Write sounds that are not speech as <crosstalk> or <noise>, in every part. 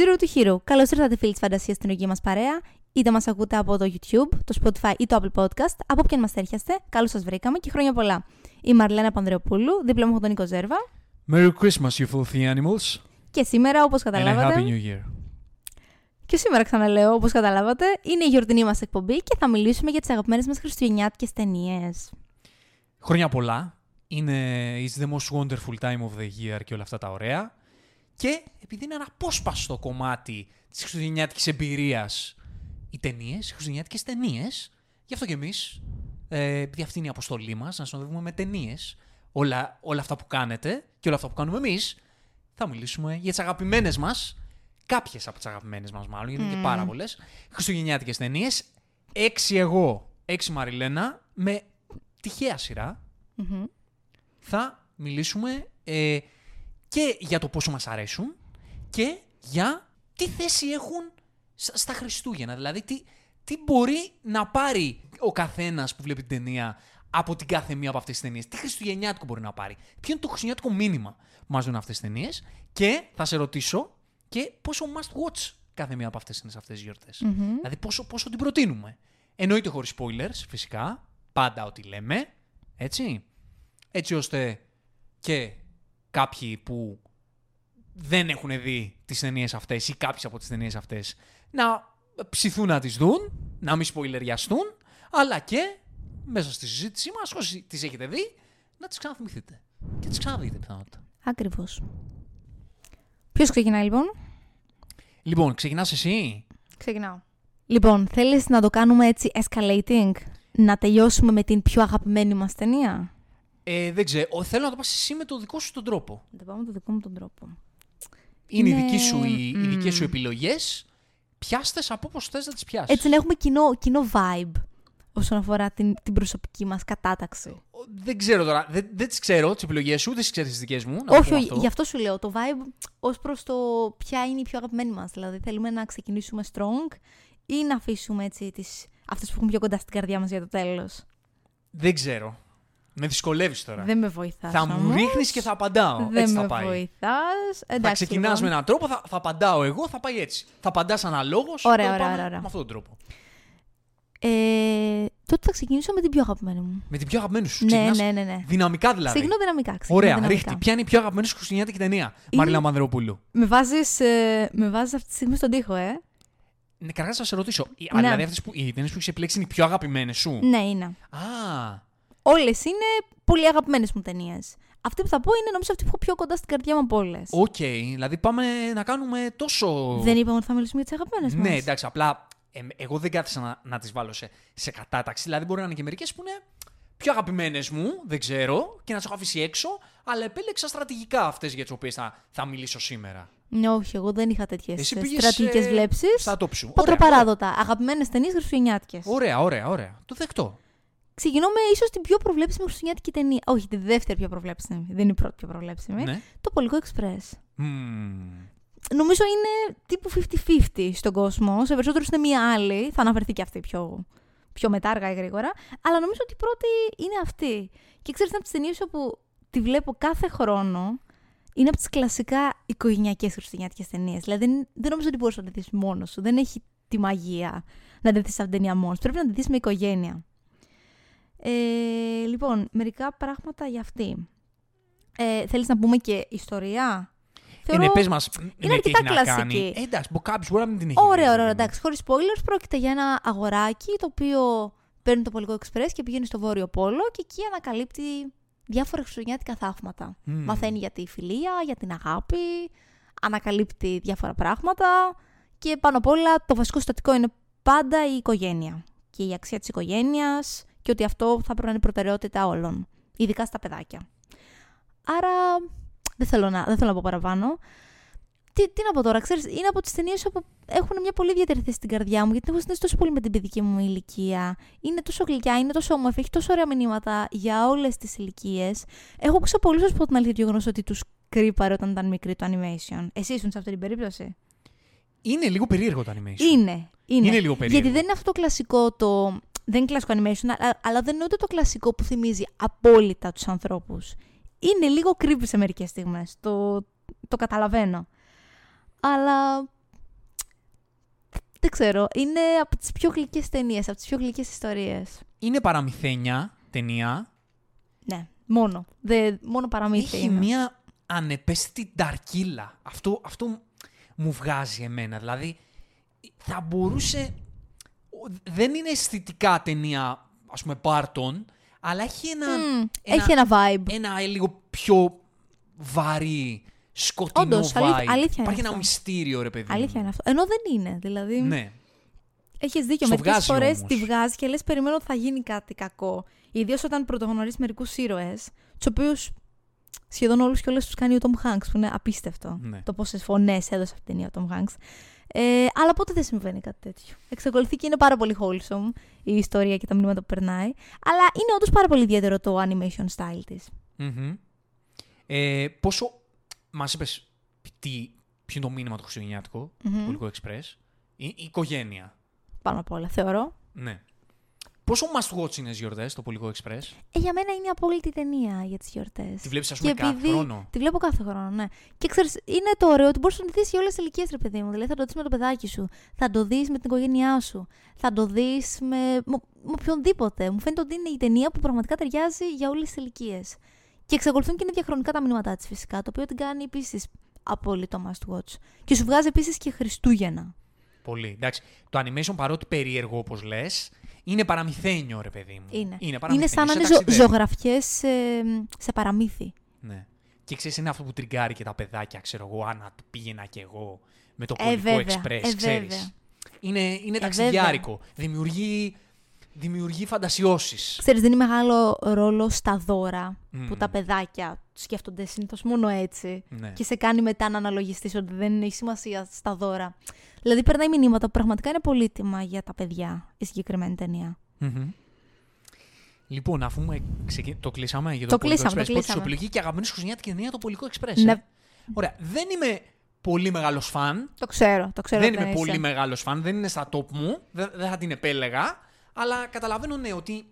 Zero to Hero. Καλώς ήρθατε, φίλοι της φαντασίας στην οική μας παρέα. Είτε μας ακούτε από το YouTube, το Spotify ή το Apple Podcast, από όποιον μας έρχεστε. Καλώς σας βρήκαμε και χρόνια πολλά. Είμαι η Μαρλένα Πανδρεοπούλου, δίπλα μου έχω τον Νίκο Ζέρβα. Merry Christmas, you filthy animals. Και σήμερα, όπως And a καταλάβατε. Happy New Year. Και σήμερα ξαναλέω, όπως καταλάβατε, είναι η γιορτινή μας εκπομπή και θα μιλήσουμε για τις αγαπημένες μας χριστουγεννιάτικες ταινίες. Χρόνια πολλά. Είναι It's the most wonderful time of the year και όλα αυτά τα ωραία. Και επειδή είναι ένα απόσπαστο κομμάτι της χριστουγεννιάτικης εμπειρίας οι ταινίες, οι χριστουγεννιάτικες ταινίες, γι' αυτό και εμείς, ε, επειδή αυτή είναι η αποστολή μας, να συνοδεύουμε με ταινίες όλα, όλα αυτά που κάνετε και όλα αυτά που κάνουμε εμείς, θα μιλήσουμε για τις αγαπημένες μας, κάποιες από τις αγαπημένες μας μάλλον, γιατί είναι και πάρα πολλές, χριστουγεννιάτικες ταινίες. Έξι εγώ, έξι Μαριλένα, με τυχαία σειρά Μμμ. θα μιλήσουμε ε, και για το πόσο μας αρέσουν και για τι θέση έχουν στα- στα Χριστούγεννα. Δηλαδή, τι, τι μπορεί να πάρει ο καθένας που βλέπει την ταινία από την κάθε μία από αυτές τις ταινίες. Τι χριστουγεννιάτικο μπορεί να πάρει. Ποιο είναι το χριστουγεννιάτικο μήνυμα που μας δίνουν αυτές τις ταινίες. Και θα σε ρωτήσω και πόσο must watch κάθε μία από αυτές είναι σε αυτές τις γιορτες Μμμ. Δηλαδή, πόσο, πόσο την προτείνουμε. Εννοείται χωρίς spoilers, φυσικά. Πάντα ό,τι λέμε. Έτσι. Έτσι ώστε και κάποιοι που δεν έχουν δει τις ταινίες αυτές ή κάποιες από τις ταινίες αυτές να ψηθούν να τις δουν, να μην σποιλεριαστούν, αλλά και μέσα στη συζήτησή μας, όσοι τις έχετε δει, να τις ξαναθυμηθείτε. Και τις ξαναδείτε πιθανότητα. Ακριβώς. Ποιος ξεκινάει λοιπόν, Λοιπόν, ξεκινάς εσύ; Ξεκινάω. Λοιπόν, θέλεις να το κάνουμε έτσι escalating, να τελειώσουμε με την πιο αγαπημένη μας ταινία; Ε, δεν ξέρω, θέλω να το πας εσύ με το δικό σου τον τρόπο. Να το πάω με το δικό μου τον τρόπο. Είναι, οι, Είναι- δική σου, οι, οι μμ. δικές σου επιλογές, πιάστες από όπως θες να τις πιάσεις. Έτσι να έχουμε κοινό, κοινό vibe όσον αφορά την, την προσωπική μας κατάταξη. Δεν ξέρω τώρα, δεν, δεν τις ξέρω τις επιλογές σου, δεν τις ξέρεις τις δικές μου. να το όχι, πω όχι, αυτό. γι' αυτό σου λέω. Το vibe ως προς το ποια είναι η πιο αγαπημένη μας. Δηλαδή θέλουμε να ξεκινήσουμε strong ή να αφήσουμε έτσι τις, αυτές που έχουν πιο κοντά στην καρδιά μας για το τέλος. Δεν ξέρω. Με δυσκολεύεις τώρα. Δεν με βοηθάς θα μου όμως. ρίχνεις και θα απαντάω. Δεν έτσι με θα πάει. βοηθάς. Θα Εντάξει, ξεκινάς λοιπόν. με έναν τρόπο, θα, θα απαντάω εγώ, θα πάει έτσι. Θα απαντάς αναλόγως Ωραία, και θα ωραία, πάμε ωραία, ωραία. με αυτόν τον τρόπο. Ε, τότε θα ξεκινήσω με την πιο αγαπημένη μου. Με την πιο αγαπημένη σου. Ναι, Ξεκινάς ναι, ναι, ναι. Δυναμικά δηλαδή. Ξεκινώ δυναμικά. ξεκινώ Ωραία, δυναμικά. ρίχ' τη. Ποια είναι η πιο αγαπημένη σου χριστουγεννιάτικη ταινία, Μαρίλα Ανδρεοπούλου. Με βάζεις, ε, με βάζεις αυτή τη στιγμή στον τοίχο, ε; Ναι, καταρχάς θα σε ρωτήσω. Οι, Ναι. Δηλαδή αυτές που, οι ταινίες που έχεις επιλέξει είναι οι πιο αγαπημένες σου; Ναι, είναι. Α, Όλες είναι πολύ αγαπημένες μου ταινίες. Αυτή που θα πω είναι νομίζω αυτή που έχω πιο κοντά στην καρδιά μου από όλες. οκ. Δηλαδή πάμε να κάνουμε τόσο... Δεν είπαμε ότι θα μιλήσουμε για τις αγαπημένες μας. Ναι, εντάξει, απλά ε, εγώ δεν κάθισα να, να τις βάλω σε, σε κατάταξη. Δηλαδή μπορεί να είναι και μερικές που είναι πιο αγαπημένες μου, δεν ξέρω, και να τις έχω αφήσει έξω, αλλά επέλεξα στρατηγικά αυτές για τις οποίες θα, θα μιλήσω σήμερα. Ναι, όχι, εγώ δεν είχα τέτοιες Εσύ πήγες, στρατηγικές ε, βλέψεις. Στα top σου. Ωραία, Πατροπαράδοτα. Αγαπημένες ταινίες χριστουγεννιάτικε. Ωραία, ωραία, ωραία. Το δεκτό. Ξεκινώ με ίσως την πιο προβλέψιμη χριστουγεννιάτικη ταινία. Όχι, τη δεύτερη πιο προβλέψιμη. Δεν είναι η πρώτη πιο προβλέψιμη. Ναι. Το Πολικό Express. Μμμ. Νομίζω είναι τύπου 50-50 στον κόσμο. Σε περισσότερους είναι μία άλλη. Θα αναφερθεί και αυτή πιο, πιο μετά, αργά ή γρήγορα. Αλλά νομίζω ότι η πρώτη είναι αυτή. Και ξέρεις, είναι από τις ταινίες όπου τη βλέπω κάθε χρόνο. Είναι από τις κλασικά οικογενειακές χριστουγεννιάτικες ταινίες. Δηλαδή δεν, δεν νομίζω ότι μπορείς να τη δεις μόνος σου. Δεν έχει τη μαγεία να τη δεις αυτήν την ταινία μόνος. Πρέπει να τη δεις με οικογένεια. Ε, λοιπόν, μερικά πράγματα για αυτή. Ε, θέλεις να πούμε και ιστορία; Ε, ναι, πες μας. ναι, τι αρκετά έχει να κάνει. κλασική. Ε, εντάξει, μπο- κάποιος μπορεί να μην την έχει Ωραία, δει, ωραία, δηλαδή. εντάξει. Χωρίς spoilers, πρόκειται για ένα αγοράκι το οποίο παίρνει το Πολικό Express και πηγαίνει στο Βόρειο Πόλο και εκεί ανακαλύπτει διάφορα χριστουγεννιάτικα θαύματα. Μμμ. Μαθαίνει για τη φιλία, για την αγάπη, ανακαλύπτει διάφορα πράγματα και πάνω απ' όλα το βασικό συστατικό είναι πάντα η οικογένεια και η αξία της οικογένειας και ότι αυτό θα πρέπει να είναι η προτεραιότητα όλων, ειδικά στα παιδάκια. Άρα δεν θέλω να, δεν θέλω να πω παραπάνω. Τι, τι να πω τώρα, ξέρεις, είναι από τις ταινίες που έχουν μια πολύ ιδιαίτερη θέση στην καρδιά μου, γιατί την έχω συνδέσει τόσο πολύ με την παιδική μου ηλικία. Είναι τόσο γλυκιά, είναι τόσο όμορφη, έχει τόσο ωραία μηνύματα για όλες τις ηλικίες. Έχω ακούσει από πολλούς από την αλήθεια το γεγονός ότι τους κρύπαρε όταν ήταν μικρή το animation. Εσύ ήσουν σε αυτή την περίπτωση; Είναι λίγο περίεργο το animation. Είναι. Είναι, Είναι λίγο περίεργο. Γιατί δεν είναι αυτό το κλασικό το. Δεν είναι κλασικό animation, αλλά, αλλά δεν είναι ούτε το κλασικό που θυμίζει απόλυτα τους ανθρώπους. Είναι λίγο creepy σε μερικές στιγμές. Το, το καταλαβαίνω. Αλλά δεν ξέρω, είναι από τις πιο γλυκές ταινίες, από τις πιο γλυκές ιστορίες. Είναι παραμυθένια ταινία. Ναι, μόνο. Δε, μόνο παραμύθια Έχει είναι. μια ανεπαίσθητη νταρκύλα. Αυτό, αυτό μου βγάζει εμένα. Δηλαδή, θα μπορούσε... Δεν είναι αισθητικά ταινία, ας πούμε, Πάρτον, αλλά έχει ένα, Μμμ, ένα, Έχει ένα vibe. ένα λίγο πιο βαρύ, σκοτεινό Όντως, vibe. αλήθεια- αλήθεια είναι Υπάρχει ένα αυτό. μυστήριο, ρε παιδί. Αλήθεια μου. είναι αυτό. Ενώ δεν είναι. Δηλαδή, Ναι. έχεις δίκιο. Στο Μερικές βγάζει φορές όμως. τη βγάζει και λες περιμένω ότι θα γίνει κάτι κακό. Ιδίως όταν πρωτογνωρίζεις μερικούς ήρωες, τους οποίους σχεδόν όλους και όλες τους κάνει ο Tom Hanks, που είναι απίστευτο. Ναι. Το πόσες φωνές έδωσε αυτή την ταινία ο Tom Hanks. Ε, αλλά ποτέ δεν συμβαίνει κάτι τέτοιο. Εξακολουθεί και είναι πάρα πολύ wholesome η ιστορία και τα μηνύματα που περνάει. Αλλά είναι όντως πάρα πολύ ιδιαίτερο το animation style της. Μμμ. Ε, πόσο. Μας είπες τι, ποιο είναι το μήνυμα του χριστουγεννιάτικου, του Πολικό Express. Η, η οικογένεια. Πάνω απ' όλα, θεωρώ. Ναι. Πόσο must watch είναι γιορτές το Πολικό Express; Ε, για μένα είναι η απόλυτη ταινία για τις γιορτές. Τη βλέπεις, ας πούμε, κάθε χρόνο; Τη βλέπω κάθε χρόνο, ναι. Και ξέρεις, είναι το ωραίο ότι μπορείς να τη δεις για όλες τις ηλικίες, ρε παιδί μου. Δηλαδή θα το δεις με το παιδάκι σου, θα το δεις με την οικογένειά σου, θα το δεις με, με, με οποιονδήποτε. Μου φαίνεται ότι είναι η ταινία που πραγματικά ταιριάζει για όλες τις ηλικίες. Και εξακολουθούν και είναι διαχρονικά τα μηνύματά της φυσικά, το οποίο την κάνει επίσης απόλυτο must watch. Και σου βγάζει επίσης και Χριστούγεννα. Πολύ. Εντάξει. Το animation παρότι περίεργο, όπως λες, είναι παραμυθένιο, ρε παιδί μου. Είναι. Είναι, είναι παραμυθένιο. σαν να σε είναι ζω, ταξιδεύει. ζωγραφιές σε, σε παραμύθι. Ναι. Και ξέρεις, είναι αυτό που τριγκάρει και τα παιδάκια, ξέρω εγώ, άνα το πήγαινα κι εγώ με το Ε, Πολικό βέβαια. Express, Ε, ξέρεις. βέβαια. Είναι, είναι Ε, ταξιδιάρικο. Δημιουργεί, δημιουργεί φαντασιώσεις. Ξέρεις, δίνει μεγάλο ρόλο στα δώρα Μμμ. που τα παιδάκια σκέφτονται συνήθως μόνο έτσι. Ναι. Και σε κάνει μετά να αναλογιστείς ότι δεν έχει σημασία στα δώρα. Δηλαδή, περνάει μηνύματα που πραγματικά είναι πολύτιμα για τα παιδιά η συγκεκριμένη ταινία. Μμμ. Λοιπόν, αφού με ξεκι... το κλείσαμε για το, Το Πολικό κλείσαμε, Express, το πρώτη κλείσαμε. σου επιλογή και αγαπημένη σου χριστουγεννιάτικη ταινία το Πολικό Express. Ναι. Ε. Ωραία. Δεν είμαι πολύ μεγάλος φαν. Το ξέρω, το ξέρω. δεν ότι είμαι είσαι. πολύ μεγάλος φαν. Δεν είναι στα top μου. Δεν, δεν θα την επέλεγα. Αλλά καταλαβαίνω, ναι, ότι,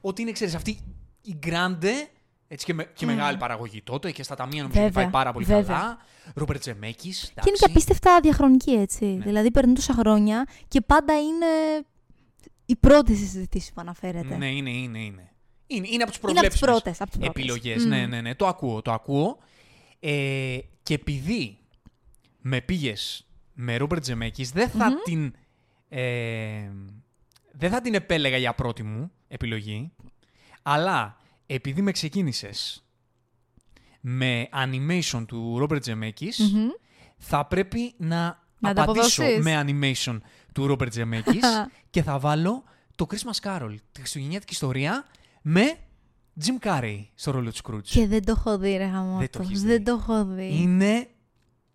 ότι είναι, ξέρεις, αυτή η grande έτσι και, με, και μεγάλη παραγωγή τότε και στα ταμεία νομίζω ότι Βέβαια, πάει πάρα πολύ βέβαια. καλά. Ρόμπερτ Τζεμέκης. Και είναι και απίστευτα διαχρονική, έτσι. Ναι. Δηλαδή, περνούν τόσα χρόνια και πάντα είναι η πρώτη συζήτηση που αναφέρεται. Ναι, είναι, είναι, είναι. Είναι, είναι από τις Είναι από τις προβλέψιμες πρώτες, από τις πρώτες. επιλογές. Μμ. Ναι, ναι, ναι. Το ακούω, το ακούω. Ε, και επειδή με πήγες με Ρόμπερτ Τζεμέκης, δεν θα την... Ε, δεν θα την επέλεγα για πρώτη μου επιλογή, αλλά επειδή με ξεκίνησες με animation του Ρόμπερτ Τζεμέκης, Μμμ. θα πρέπει να, Να τα απαντήσω αποδώσεις. με animation του Ρόμπερτ Τζεμέκης <laughs> και θα βάλω το Christmas Carol, τη χριστουγεννιάτικη ιστορία, με Jim Carrey στο ρόλο του Scrooge. Και δεν το έχω δει, ρε γαμώτο. Δεν το έχεις Δεν δει. το έχω δει. Είναι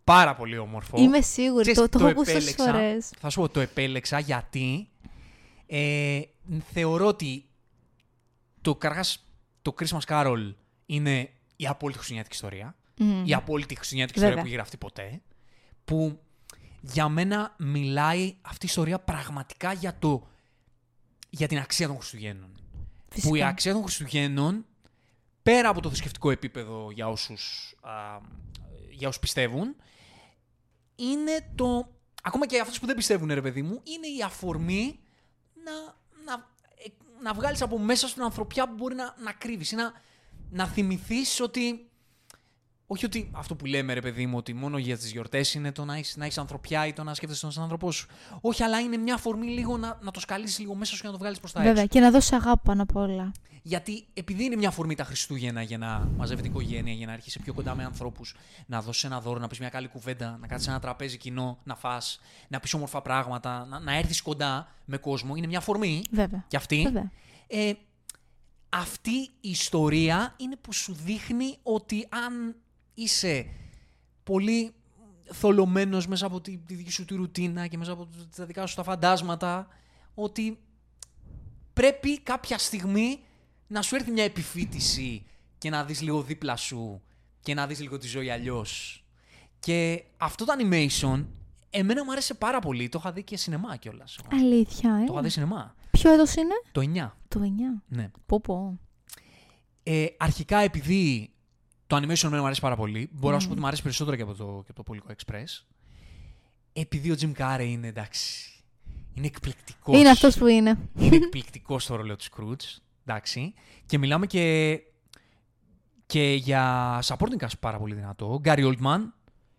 πάρα πολύ όμορφο. Είμαι σίγουρη. Ξέρεις, Το, το, έχω ακούσει τόσε επέλεξα- φορές. Θα σου πω, το επέλεξα γιατί ε, θεωρώ ότι το, καρχάς, το Christmas Carol είναι η απόλυτη χριστουγεννιάτικη ιστορία. Η απόλυτη χριστουγεννιάτικη ιστορία Βέβαια. που έχει γραφτεί ποτέ. Που για μένα μιλάει αυτή η ιστορία πραγματικά για, το, για την αξία των Χριστουγέννων. Φυσικά. Που η αξία των Χριστουγέννων, πέρα από το θρησκευτικό επίπεδο για όσους, α, για όσους πιστεύουν, είναι το... Ακόμα και αυτούς που δεν πιστεύουν, ρε παιδί μου, είναι η αφορμή να, να, ε, να βγάλεις από μέσα σου την ανθρωπιά που μπορεί να, να κρύβεις ή να, να θυμηθείς ότι όχι ότι αυτό που λέμε, ρε παιδί μου, ότι μόνο για τις γιορτές είναι το να έχεις να έχεις ανθρωπιά ή το να σκέφτεσαι τον άνθρωπό σου. Όχι, αλλά είναι μια αφορμή λίγο να, να το σκαλίσεις λίγο μέσα σου και να το βγάλεις προς τα έξω. Βέβαια. Και να δώσεις αγάπη πάνω απ' όλα. Γιατί επειδή είναι μια αφορμή τα Χριστούγεννα για να μαζεύει την οικογένεια, για να έρχεσαι πιο κοντά με ανθρώπους, να δώσεις ένα δώρο, να πεις μια καλή κουβέντα, να κάτσει σε ένα τραπέζι κοινό, να φας, να πεις όμορφα πράγματα, να, να έρθεις κοντά με κόσμο. Είναι μια αφορμή. Βέβαια. Και αυτή. Βέβαια. Ε, αυτή η ιστορία είναι που σου δείχνει ότι αν είσαι πολύ θολωμένος μέσα από τη, τη δική σου τη ρουτίνα και μέσα από τα δικά σου τα φαντάσματα, ότι πρέπει κάποια στιγμή να σου έρθει μια επιφύτηση και να δεις λίγο δίπλα σου και να δεις λίγο τη ζωή αλλιώς. Και αυτό το animation εμένα μου άρεσε πάρα πολύ. Το είχα δει και σινεμά κιόλας. Αλήθεια, ε. Το είχα δει σινεμά. Ποιο έτος είναι; Το 9. Το 9. Ναι. Πω πω. Ε, αρχικά επειδή το animation εμένα μου αρέσει πάρα πολύ, μπορώ να σου πω ότι μου αρέσει περισσότερο και από το, και από το Πολικό Express. Επειδή ο Jim Carrey είναι εντάξει. Είναι εκπληκτικός. Είναι αυτός που είναι. Είναι εκπληκτικός στο ρόλο του Σκρούτζ. Εντάξει. Και μιλάμε και, και για supporting cast πάρα πολύ δυνατό. Γκάρι Oldman,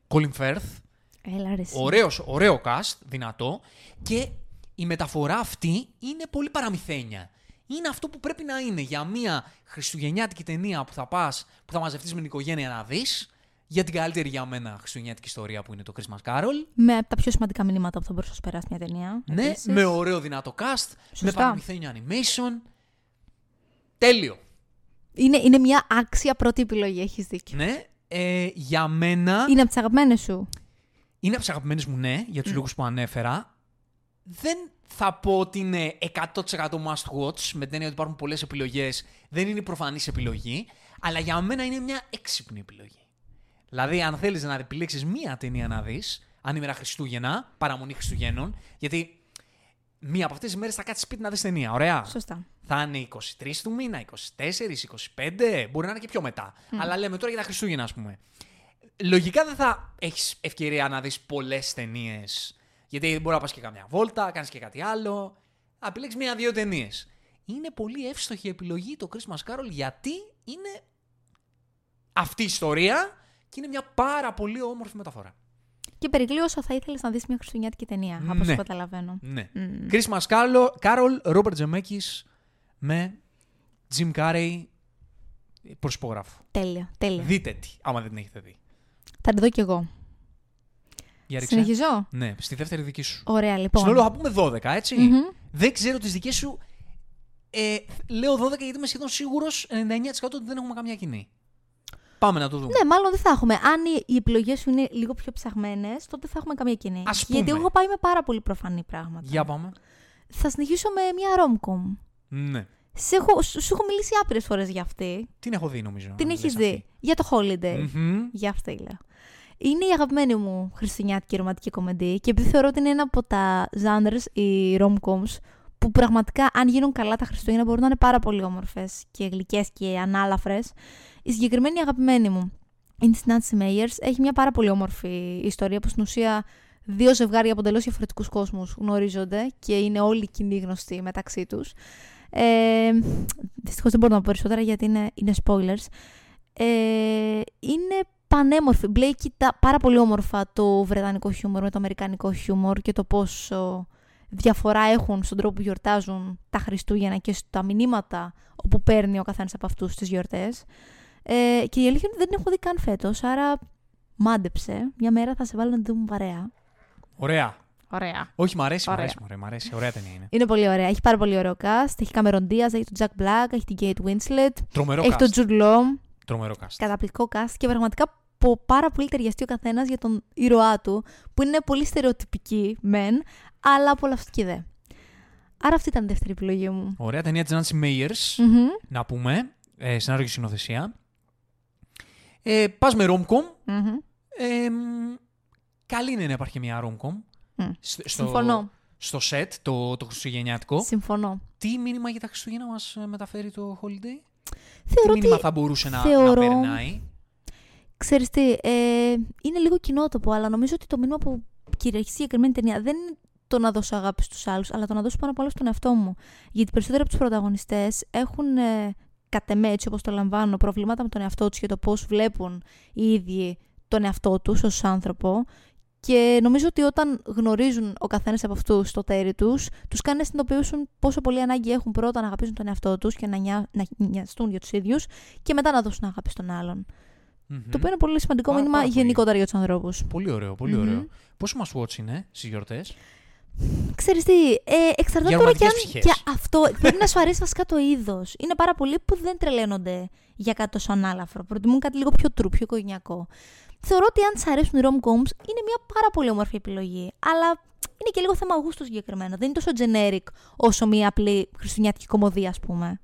Colin Firth. Έλα ρε. εσύ. Ωραίος, ωραίο cast, δυνατό. Και η μεταφορά αυτή είναι πολύ παραμυθένια. Είναι αυτό που πρέπει να είναι για μια χριστουγεννιάτικη ταινία που θα πας, που θα μαζευτείς με την οικογένεια να δεις, για την καλύτερη για μένα χριστουγεννιάτικη ιστορία που είναι το Christmas Carol. Με τα πιο σημαντικά μηνύματα που θα μπορούσε να σου περάσει μια ταινία. Ναι, επίσης. με ωραίο δυνατό cast, με Σωστά. παραμυθένιο animation. Τέλειο. Είναι, είναι μια άξια πρώτη επιλογή, έχεις δίκιο. Ναι, ε, για μένα Είναι από τις αγαπημένες σου; είναι από τις αγαπημένες μου, ναι, για τους λόγους που ανέφερα. Δεν θα πω ότι είναι 100% must watch, με την έννοια ότι υπάρχουν πολλές επιλογές. Δεν είναι η προφανής επιλογή, αλλά για μένα είναι μια έξυπνη επιλογή. Δηλαδή, αν θέλεις να επιλέξεις μία ταινία να δεις, αν ημέρα Χριστούγεννα, παραμονή Χριστουγέννων, γιατί μία από αυτές τις μέρες θα κάτσεις σπίτι να δεις ταινία. Ωραία. Σωστά. Θα είναι 23 του μήνα, 24, 25, μπορεί να είναι και πιο μετά. Αλλά λέμε τώρα για τα Χριστούγεννα, ας πούμε. Λογικά δεν θα έχεις ευκαιρία να δεις πολλές ταινίες. Γιατί μπορεί να πας και καμιά βόλτα, κάνεις και κάτι άλλο. Να επιλέξεις μία-δύο ταινίες. Είναι πολύ εύστοχη επιλογή το Christmas Carol γιατί είναι αυτή η ιστορία και είναι μια πάρα πολύ όμορφη μεταφορά. Και περικλεί όσο θα ήθελες να δεις μια χριστουγεννιάτικη ταινία, από όσο Ναι. καταλαβαίνω. Ναι. Μμμ. Christmas Carol, Carol Robert Zemeckis με Jim Carrey προσυπογράφω. Τέλεια, τέλεια. Δείτε τη, άμα δεν την έχετε δει. Θα τη δω κι εγώ. Για ρίξε. Συνεχίζω; Ναι, στη δεύτερη δική σου. Ωραία, λοιπόν. Συνόλου θα πούμε 12, έτσι. Μμμ. Δεν ξέρω τις δικές σου. Ε, λέω 12 γιατί είμαι σχεδόν σίγουρος 99% ότι δεν έχουμε καμιά κοινή. Πάμε να το δούμε. Ναι, μάλλον δεν θα έχουμε. Αν οι- οι επιλογές σου είναι λίγο πιο ψαγμένες, τότε θα έχουμε καμία κοινή. Ας Γιατί πούμε. έχω πάει με πάρα πολύ προφανή πράγματα. Για πάμε. Θα συνεχίσω με μια rom-com. Ναι. Σε έχω, σου σου έχω μιλήσει άπειρες φορές για αυτή. Την έχω δει νομίζω. Την λες έχεις αυτή. δει. Για το Holiday. Μμμ. Για αυτή λέω. Είναι η αγαπημένη μου χριστουγεννιάτικη ρομαντική κομμεντή και επειδή θεωρώ ότι είναι ένα από τα genres, οι rom-coms, που πραγματικά αν γίνουν καλά τα Χριστούγεννα μπορούν να είναι πάρα πολύ όμορφες και γλυκές και ανάλαφρες, η συγκεκριμένη αγαπημένη μου, είναι της Nancy Meyers, έχει μια πάρα πολύ όμορφη ιστορία που στην ουσία δύο ζευγάρια από εντελώς διαφορετικούς κόσμους γνωρίζονται και είναι όλοι κοινοί γνωστοί μεταξύ τους. Ε, δυστυχώς δεν μπορώ να πω περισσότερα γιατί είναι, είναι spoilers. Ε, είναι πανέμορφη. Μπλέκει τα, πάρα πολύ όμορφα το βρετανικό χιούμορ με το αμερικανικό χιούμορ και το πόσο διαφορά έχουν στον τρόπο που γιορτάζουν τα Χριστούγεννα και στα μηνύματα όπου παίρνει ο καθένας από αυτούς τις γιορτές. Ε, και η αλήθεια είναι ότι δεν την έχω δει καν φέτος, άρα μάντεψε. Μια μέρα θα σε βάλω να την δούμε παρέα. Ωραία. Ωραία. Όχι, μ' αρέσει, μ' Ωραία. αρέσει, μωρέ, μ' αρέσει. Ωραία ταινία είναι. Είναι πολύ ωραία. Έχει πάρα πολύ ωραίο cast. Έχει Cameron Diaz, έχει τον Jack Black, έχει την Kate Winslet, Τρομερό έχει cast. τον Jude Law. Τρομερό cast. καταπληκτικό cast και πραγματικά πο- πάρα πολύ ταιριαστεί ο καθένας για τον ήρωά του, που είναι πολύ στερεοτυπική μεν, αλλά απολαυστική δε. Άρα αυτή ήταν η δεύτερη επιλογή μου. Ωραία ταινία της Nancy Meyers. Μμμ, Να πούμε. Ε, σενάριο και συνοθεσία. Ε, πας με rom-com. μμμ. Ε, μ, καλή είναι να υπάρχει και μια rom-com. Μμ. Στο, Συμφωνώ. Στο set, το, το χριστουγεννιάτικο. Συμφωνώ. Τι μήνυμα για τα Χριστούγεννα μας ε, μεταφέρει το Holiday? Θεωρώ τι μήνυμα ότι, θα μπορούσε να, θεωρώ- να περνάει; ξέρεις τι, ε, είναι λίγο κοινότοπο, αλλά νομίζω ότι το μήνυμα που κυριαρχεί στη συγκεκριμένη ταινία δεν είναι το να δώσω αγάπη στους άλλους, αλλά το να δώσω πάνω απ' όλα στον εαυτό μου. Γιατί οι περισσότεροι από τους πρωταγωνιστές έχουν, ε, κατ' εμέ, έτσι όπως το λαμβάνω, προβλήματα με τον εαυτό τους και το πώς βλέπουν οι ίδιοι τον εαυτό τους ως άνθρωπο. Και νομίζω ότι όταν γνωρίζουν ο καθένας από αυτούς το τέρι τους, τους κάνει να συνειδητοποιήσουν πόσο πολύ ανάγκη έχουν πρώτα να αγαπήσουν τον εαυτό τους και να, νιά, να νοιαστούν για τους ίδιους και μετά να δώσουν αγάπη στον άλλον. Μμμ. Το οποίο είναι πολύ σημαντικό Πάρα- μήνυμα πάρα πολύ. γενικότερα για τους ανθρώπους. Πολύ ωραίο, πολύ Μμμ. ωραίο. Πόσο μας watch είναι στις γιορτές; Ξέρεις τι, ε, εξαρτάται Για τώρα και αν ρομαντικές ψυχές. και αυτό πρέπει να σου αρέσει βασικά το είδος. Είναι πάρα πολλοί που δεν τρελαίνονται για κάτι τόσο ανάλαφρο. Προτιμούν κάτι λίγο πιο τρου, πιο οικογενειακό. Θεωρώ ότι αν σ' αρέσουν οι rom-coms είναι μια πάρα πολύ όμορφη επιλογή. Αλλά είναι και λίγο θέμα γούστου συγκεκριμένο. Δεν είναι τόσο generic όσο μια απλή χριστουγεννιάτικη κομμωδία, ας πούμε.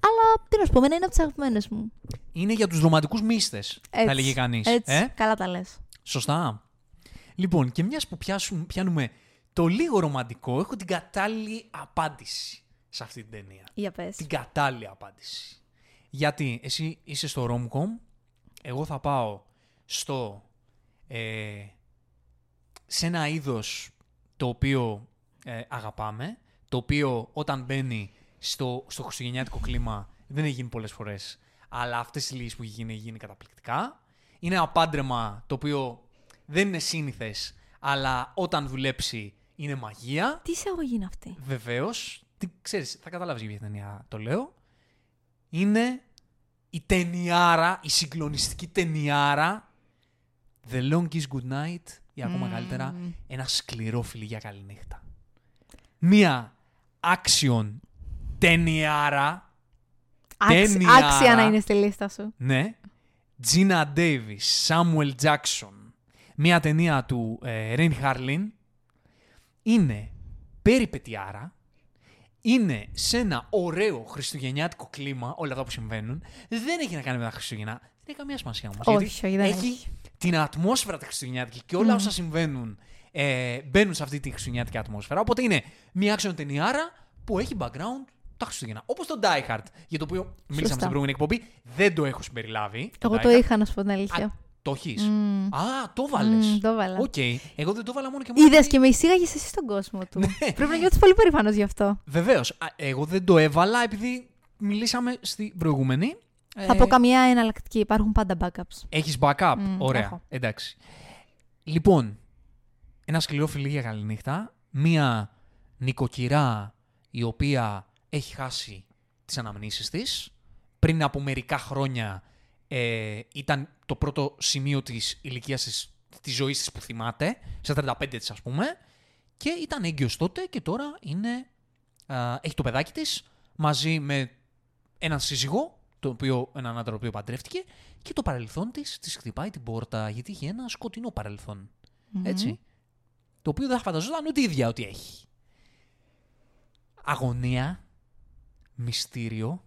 Αλλά τι να σου πω, εμένα είναι από τις αγαπημένες μου. Είναι για τους ρομαντικούς μύστες, θα Έτσι, έλεγε κανείς. Έτσι, Ε; καλά τα λες. Σωστά. Λοιπόν, και μιας που πιάσουν, πιάνουμε το λίγο ρομαντικό, έχω την κατάλληλη απάντηση σε αυτή την ταινία. Για πες. Την κατάλληλη απάντηση. Γιατί εσύ είσαι στο rom-com, εγώ θα πάω στο... Ε, σε ένα είδος το οποίο ε, αγαπάμε, το οποίο όταν μπαίνει στο, στο χριστουγεννιάτικο κλίμα δεν έχει γίνει πολλές φορές, αλλά αυτές οι λίγες που έχει γίνει, έχει γίνει καταπληκτικά. Είναι ένα πάντρεμα το οποίο δεν είναι σύνηθες, αλλά όταν δουλέψει είναι μαγεία. Τι εισαγωγή είναι αυτή; Βεβαίως, ξέρεις, θα καταλάβεις για ποια ταινία το λέω. Είναι η ταινιάρα, η συγκλονιστική ταινιάρα The Longest Good Night ή ακόμα Μμμ. καλύτερα ένα σκληρό φιλί για καληνύχτα. Μία action ταινιάρα, Άξ- Ταινιάρα. Άξια να είναι στη λίστα σου. ναι, Gina Davis, Samuel Jackson, μία ταινία του ε, Rain Harlin, είναι περιπετειάρα, είναι σε ένα ωραίο χριστουγεννιάτικο κλίμα, όλα αυτά που συμβαίνουν. Δεν έχει να κάνει με τα Χριστούγεννα. Δεν έχει καμία σημασία όμως. Όχι, όχι, δεν έχει, έχει. την ατμόσφαιρα της Χριστουγεννιάτικη και όλα όσα συμβαίνουν ε, μπαίνουν σε αυτή τη Χριστουγεννιάτικη ατμόσφαιρα. Οπότε είναι μια action ταινιάρα που έχει background τα Χριστούγεννα. Όπως το Die Hard, για το οποίο μίλησαμε στην προηγούμενη εκπομπή. Δεν το έχω συμπεριλάβει. Εγώ Die το Hard. είχα να σου πω την Α, αλήθεια. Το έχεις. Μμμ. Α, το βάλες. Μμμ, το έβαλα. Οκ. Εγώ δεν το βάλα μόνο και μόνο. Είδες και με εισήγαγες εσύ στον κόσμο του. Πρέπει να νιώθεις πολύ περήφανος γι' αυτό. Βεβαίως. Εγώ δεν το έβαλα επειδή μιλήσαμε στην προηγούμενη. Θα πω καμία εναλλακτική. Υπάρχουν πάντα backups. Έχεις backup. Μμ, Ωραία. έχω. Εντάξει. Λοιπόν, ένα σκληρό φιλί για καληνύχτα. Μία νοικοκυρά η οποία έχει χάσει τις αναμνήσεις της. Πριν από μερικά χρόνια ε, ήταν το πρώτο σημείο της ηλικίας της, της ζωής της που θυμάται, στα 35 της ας πούμε, και ήταν έγκυος τότε και τώρα είναι, α, έχει το παιδάκι της μαζί με έναν σύζυγο, το οποίο, έναν άντρα ο οποίο παντρεύτηκε, και το παρελθόν της της χτυπάει την πόρτα, γιατί έχει ένα σκοτεινό παρελθόν. Έτσι. Το οποίο δεν θα φανταζόταν ούτε η ίδια ότι έχει. Αγωνία, μυστήριο,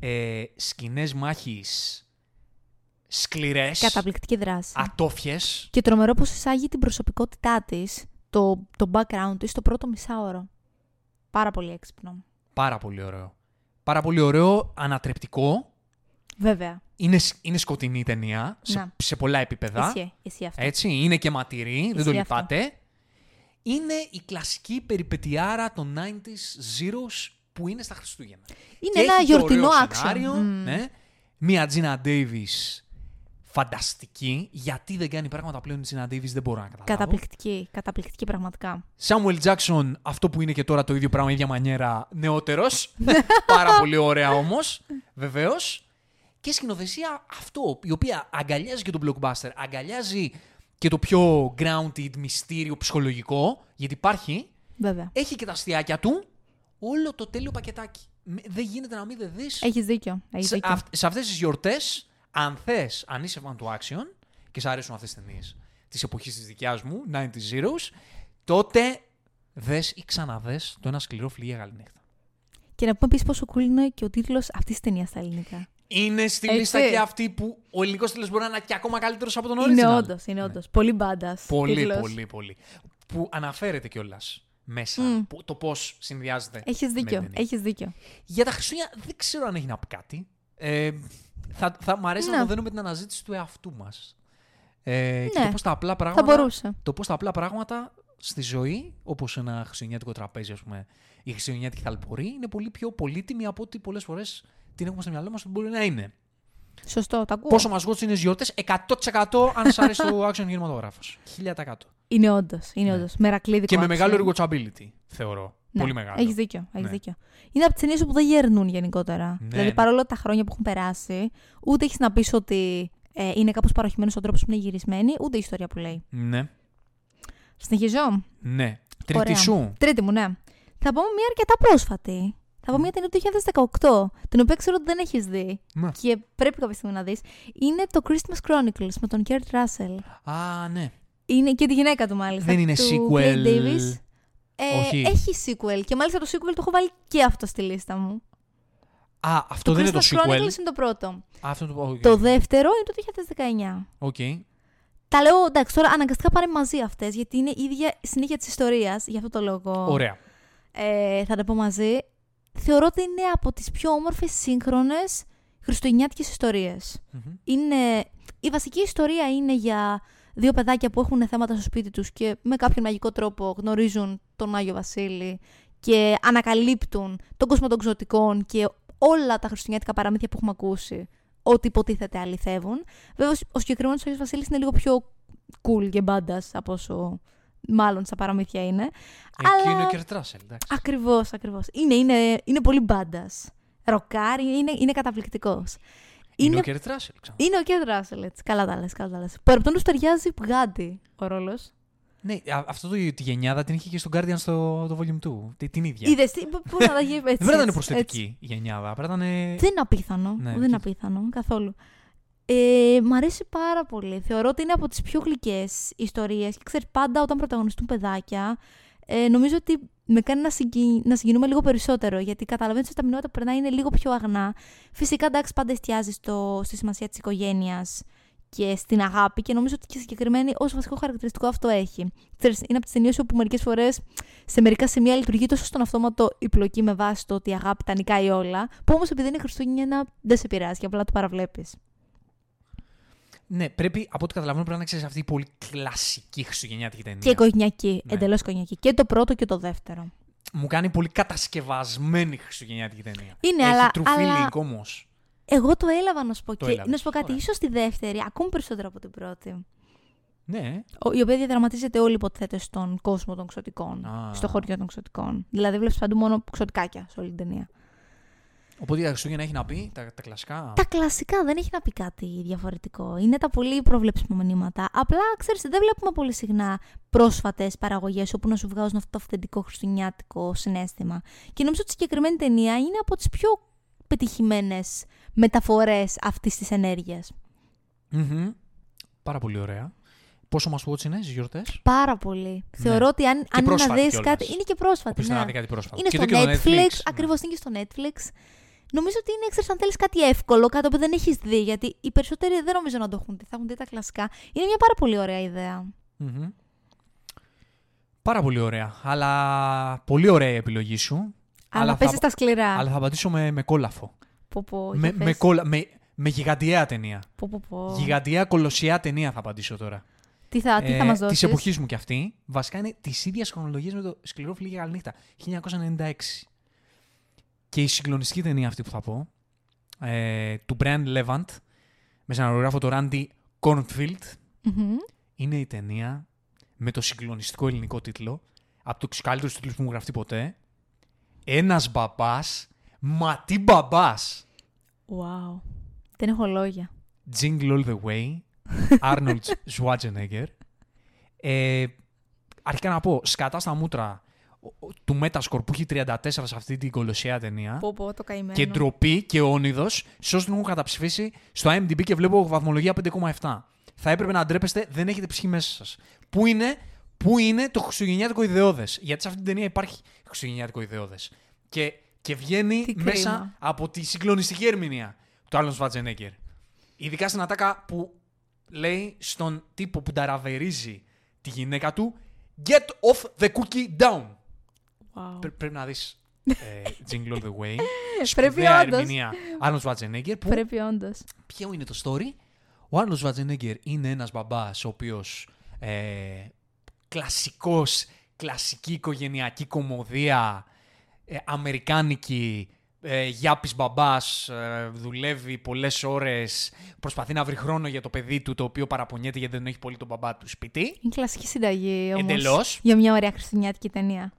ε, σκηνές μάχης σκληρές, Καταπληκτική δράση. ατόφιες. Και τρομερό πως εισάγει την προσωπικότητά της, το, το background της, στο πρώτο μισάωρο. Πάρα πολύ έξυπνο. Πάρα πολύ ωραίο. Πάρα πολύ ωραίο, ανατρεπτικό. Βέβαια. Είναι, σ- είναι σκοτεινή η ταινία σε, Να. σε πολλά επίπεδα. Εσύ, εσύ αυτό. Έτσι, είναι και ματηρή, δεν το Ισχύει αυτό. λυπάτε. Είναι η κλασική περιπετειάρα των 90s Zeros που είναι στα Χριστούγεννα. Είναι Και ένα έχει και γιορτινό ωραίο action. σενάριο, Μμ. ναι. Μία Gina Davis φανταστική. Γιατί δεν κάνει πράγματα πλέον η Gina Davis δεν μπορώ να καταλάβω. Καταπληκτική. Καταπληκτική πραγματικά. Samuel Jackson, αυτό που είναι και τώρα το ίδιο πράγμα, η ίδια μανιέρα, νεότερος. <laughs> Πάρα πολύ ωραία όμως, βεβαίως. Και σκηνοθεσία αυτό, η οποία αγκαλιάζει και τον blockbuster, αγκαλιάζει και το πιο grounded, μυστήριο, ψυχολογικό, γιατί υπάρχει, Βέβαια. έχει και τα αστιάκια του, όλο το τέλειο πακετάκι. Με- Δεν γίνεται να μην δεν δεις. Έχεις δίκιο. Έχεις σε, δίκιο. αυ- σε αυτές τις γιορτές, αν θες, αν είσαι fan του action και σ' αρέσουν αυτές τις ταινίες της εποχής της δικιάς μου, 90 Zeros, τότε δες ή ξαναδες το ένα σκληρό φιλί για καληνύχτα. Και να πούμε επίσης πόσο cool είναι και ο τίτλος αυτής της ταινίας στα ελληνικά. Είναι στη Έτσι. λίστα και αυτή που ο ελληνικός τίτλος μπορεί να είναι και ακόμα καλύτερος από τον original. Είναι όντως, είναι Ναι. όντως. Πολύ μπάντα. Πολύ, πολύ, πολύ. Που αναφέρεται κιόλας μέσα Μμ. που, το πώς συνδυάζεται. Έχεις με την δίκιο. ταινία. Έχεις δίκιο. Για τα Χριστούγεννα δεν ξέρω αν έχει να πει κάτι. Ε, θα, θα μ' αρέσει να Ναι. το δίνουμε την αναζήτηση του εαυτού μας. Ε, Και Ναι. το πώς τα απλά Θα πράγματα, μπορούσε. το πώς τα απλά πράγματα στη ζωή, όπως ένα χριστουγεννιάτικο τραπέζι, ας πούμε, η χριστουγεννιάτικη θαλπορή, είναι πολύ πιο πολύτιμη από ό,τι πολλές φορές την έχουμε στο μυαλό μας ότι μπορεί να είναι. Σωστό, το ακούω. Πόσο μας γότσουν είναι γιορτές, 100% αν σας αρέσει το <laughs> action κινηματογράφος. 1000%. Είναι όντως. Είναι Ναι. όντως. Μερακλείδικο. Και με action. μεγάλο rewatchability, θεωρώ. Ναι, Πολύ μεγάλο. Έχεις δίκιο. Έχεις Ναι. δίκιο. Είναι από τις ταινίες που δεν γερνούν γενικότερα. Ναι, δηλαδή, ναι. παρόλο τα χρόνια που έχουν περάσει, ούτε έχεις να πεις ότι ε, είναι κάπως παροχημένος ο τρόπος που είναι γυρισμένη, ούτε η ιστορία που λέει. Ναι, Συνεχίζω. ναι. Τρίτη Ωραία. σου. Τρίτη μου, ναι. Θα πω μια αρκετά πρόσφατη. Θα πω μια ταινία του 2018, την οποία ξέρω ότι δεν έχεις δει Ναι. και πρέπει κάποια στιγμή να δεις. Είναι το Christmas Chronicles με τον Kurt Russell. Α, ναι. Είναι και τη γυναίκα του μάλιστα. Δεν είναι του sequel. Clay Davis. Ε, Όχι. Έχει sequel και μάλιστα το sequel το έχω βάλει και αυτό στη λίστα μου. Α, αυτό δεν είναι το Christmas sequel. Chronicles είναι το πρώτο. Α, αυτό το. οκ. Το δεύτερο είναι το 2019. Οκ. Τα λέω, εντάξει, τώρα αναγκαστικά πάνε μαζί αυτές, γιατί είναι η ίδια συνέχεια της ιστορίας. Γι' αυτό το λόγο Ωραία. ε, θα τα πω μαζί. Θεωρώ ότι είναι από τις πιο όμορφες σύγχρονες χριστουγεννιάτικες ιστορίες. Μμμ. Είναι... Η βασική ιστορία είναι για δύο παιδάκια που έχουν θέματα στο σπίτι τους και με κάποιον μαγικό τρόπο γνωρίζουν τον Άγιο Βασίλη και ανακαλύπτουν τον κόσμο των ξωτικών και όλα τα χριστουγεννιάτικα παραμύθια που έχουμε ακούσει ότι υποτίθεται αληθεύουν. Βέβαια, ο συγκεκριμένος Άγιος Βασίλης είναι λίγο πιο cool και badass από όσο μάλλον στα παραμύθια είναι. Εκεί αλλά... είναι ο Kurt Russell, εντάξει. Ακριβώς, ακριβώς. Είναι, είναι, είναι πολύ badass. Ροκάρει, είναι, είναι καταπληκτικός. Είναι, είναι ο Kurt Russell, Είναι ο Kurt Russell, έτσι. Καλά τα λες, καλά τα λες. Παρεπτόντω ταιριάζει γάντι ο ρόλος. Ναι, αυτό το, τη γενειάδα την είχε και στον Guardians στο το Volume 2. Την ίδια. Είδες, πού να τα γίνει <laughs> έτσι. Δεν ήταν προσθετική η γενειάδα. Ήταν... Δεν είναι απίθανο. Ναι, δεν είναι απίθανο καθόλου. Ε, μ' αρέσει πάρα πολύ. Θεωρώ ότι είναι από τις πιο γλυκές ιστορίες. Και ξέρεις, πάντα όταν πρωταγωνιστούν παιδάκια, ε, νομίζω ότι με κάνει να, συγκι... να συγκινούμε λίγο περισσότερο. Γιατί καταλαβαίνεις ότι τα μηνύματα που περνάει είναι λίγο πιο αγνά. Φυσικά, εντάξει, πάντα εστιάζει στο... στη σημασία της οικογένειας και στην αγάπη και νομίζω ότι και συγκεκριμένη όσο βασικό χαρακτηριστικό αυτό έχει. Ξέρεις, είναι από τις ταινίες όπου μερικές φορές σε μερικά σημεία λειτουργεί τόσο στον αυτόματο η πλοκή με βάση το ότι η αγάπη τα νικάει όλα, που όμως επειδή είναι Χριστούγεννα δεν σε πειράζει και απλά το παραβλέπεις. Ναι, πρέπει από ό,τι καταλαβαίνω πρέπει να ξέρεις αυτή η πολύ κλασική χριστουγεννιάτικη ταινία. Και οικογενειακή, ναι. εντελώς οικογενειακή. Και το πρώτο και το δεύτερο. Μου κάνει πολύ κατασκευασμένη χριστουγεννιάτικη ταινία. Είναι, Έχει αλλά. True αλλά... όμω. Εγώ το έλαβα να σου πω. και να σου πω κάτι, ίσως τη δεύτερη, ακόμη περισσότερο από την πρώτη. Ναι. Η οποία διαδραματίζεται όλη υποθέτω στον κόσμο των ξωτικών. Στο χωριό των ξωτικών. Δηλαδή βλέπεις παντού μόνο ξωτικάκια σε όλη την ταινία. Οπότε τα Χριστούγεννα έχει να πει τα, τα κλασικά; Τα κλασικά δεν έχει να πει κάτι διαφορετικό. Είναι τα πολύ προβλέψιμα μηνύματα. Απλά ξέρεις, δεν βλέπουμε πολύ συχνά πρόσφατες παραγωγές όπου να σου βγάζουν αυτό το αυθεντικό χριστουγεννιάτικο συνέστημα. Και νομίζω ότι η συγκεκριμένη ταινία είναι από τις πιο πετυχημένες μεταφορές αυτής της ενέργειας. Mm-hmm. Πάρα πολύ ωραία. Πόσο μας πω είναι στι γιορτές; Πάρα πολύ. Ναι. Θεωρώ ότι αν, αν να δεις κάτι. Είναι και πρόσφατη. Ναι. Να δει κάτι πρόσφατο. Είναι και στο Netflix. Netflix. Ακριβώς είναι και στο Netflix. Νομίζω ότι είναι, ξέρεις, αν θέλεις κάτι εύκολο, κάτι που δεν έχεις δει, γιατί οι περισσότεροι δεν νομίζω να το έχουν δει. Θα έχουν δει τα κλασικά. Είναι μια πάρα πολύ ωραία ιδέα. Mm-hmm. Πάρα πολύ ωραία. Αλλά πολύ ωραία η επιλογή σου. Αλλά, αλλά πέσεις στα σκληρά. Αλλά θα απαντήσω με, με κόλαφο. Πω, πω, με, με, κόλα, με, με γιγαντιαία ταινία. Πω, πω, πω. Γιγαντιαία κολοσσιά ταινία θα απαντήσω τώρα. Τι θα, τι θα ε, μας δώσεις; Της εποχής μου κι αυτή. Βασικά είναι της ίδιας χρονολογίας με το σκληρό φιλί για καληνύχτα. 1996. Και η συγκλονιστική ταινία αυτή που θα πω, ε, του Brian Levant, με σαναρογράφο το Randy Cornfield, είναι η ταινία με το συγκλονιστικό ελληνικό τίτλο, από τους καλύτερους τίτλους που μου γραφτεί ποτέ, Ένας μπαμπάς, μα τι μπαμπάς. Wow. Δεν έχω λόγια. Jingle All The Way, <laughs> Arnold Schwarzenegger. Ε, αρχικά να πω, σκατά στα μούτρα του Metascore που έχει 34 σε αυτή την κολοσσιά ταινία. Πω, πω, το καημένο. Και ντροπή και όνειδος σε όσους την έχουν καταψηφίσει στο IMDb και βλέπω βαθμολογία 5,7. Θα έπρεπε να ντρέπεστε, δεν έχετε ψυχή μέσα σας. Πού είναι, πού είναι το χριστουγεννιάτικο ιδεώδες; Γιατί σε αυτή την ταινία υπάρχει χριστουγεννιάτικο ιδεώδες. Και, και βγαίνει μέσα από τη συγκλονιστική ερμηνεία του Άλλον Σβατζενέγκερ. Ειδικά στην ατάκα που λέει στον τύπο που ταραβερίζει τη γυναίκα του Get off the cookie down. Wow. πρέπει να δεις <laughs> ε, Jingle All The Way. Πρέπει όντως. ερμηνεία Άρνος Βατζενέγκερ. Πρέπει όντως. Ποιο είναι το story; Ο Άρνος Βατζενέγκερ είναι ένας μπαμπάς ο οποίος ε, κλασικός, κλασική οικογενειακή κομμωδία, ε, αμερικάνικη, ε, γιάπης μπαμπάς, ε, δουλεύει πολλές ώρες, προσπαθεί να βρει χρόνο για το παιδί του, το οποίο παραπονιέται γιατί δεν έχει πολύ τον μπαμπά του σπίτι. Είναι κλασική συνταγή όμως. Εντελώς. Για μια ωραία χριστουγεννιάτικη ταινία.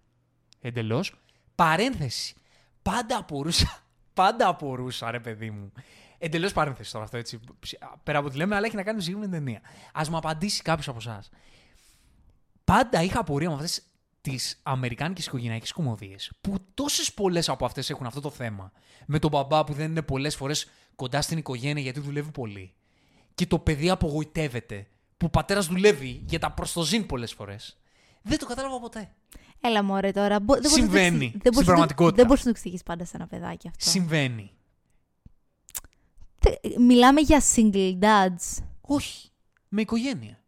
Εντελώς. Παρένθεση. Πάντα απορούσα. <laughs> Πάντα απορούσα, ρε παιδί μου. Εντελώς παρένθεση τώρα αυτό έτσι. Πέρα από ό,τι λέμε, αλλά έχει να κάνει με συγκεκριμένη ταινία. Α μου απαντήσει κάποιος από εσάς. Πάντα είχα απορία με αυτές τι αμερικάνικε οικογενειακέ κομμωδίες που τόσες πολλές από αυτές έχουν αυτό το θέμα. Με τον μπαμπά που δεν είναι πολλές φορές κοντά στην οικογένεια γιατί δουλεύει πολύ. Και το παιδί απογοητεύεται που ο πατέρας δουλεύει για τα προστοζήν πολλές φορές. Δεν το κατάλαβα ποτέ. Έλα μωρέ τώρα. Δεν Συμβαίνει. Δεν στην πραγματικότητα. Δεν μπορείς να το εξηγήσει πάντα σε ένα παιδάκι αυτό. Συμβαίνει. Μιλάμε για single dads. Όχι. Με οικογένεια.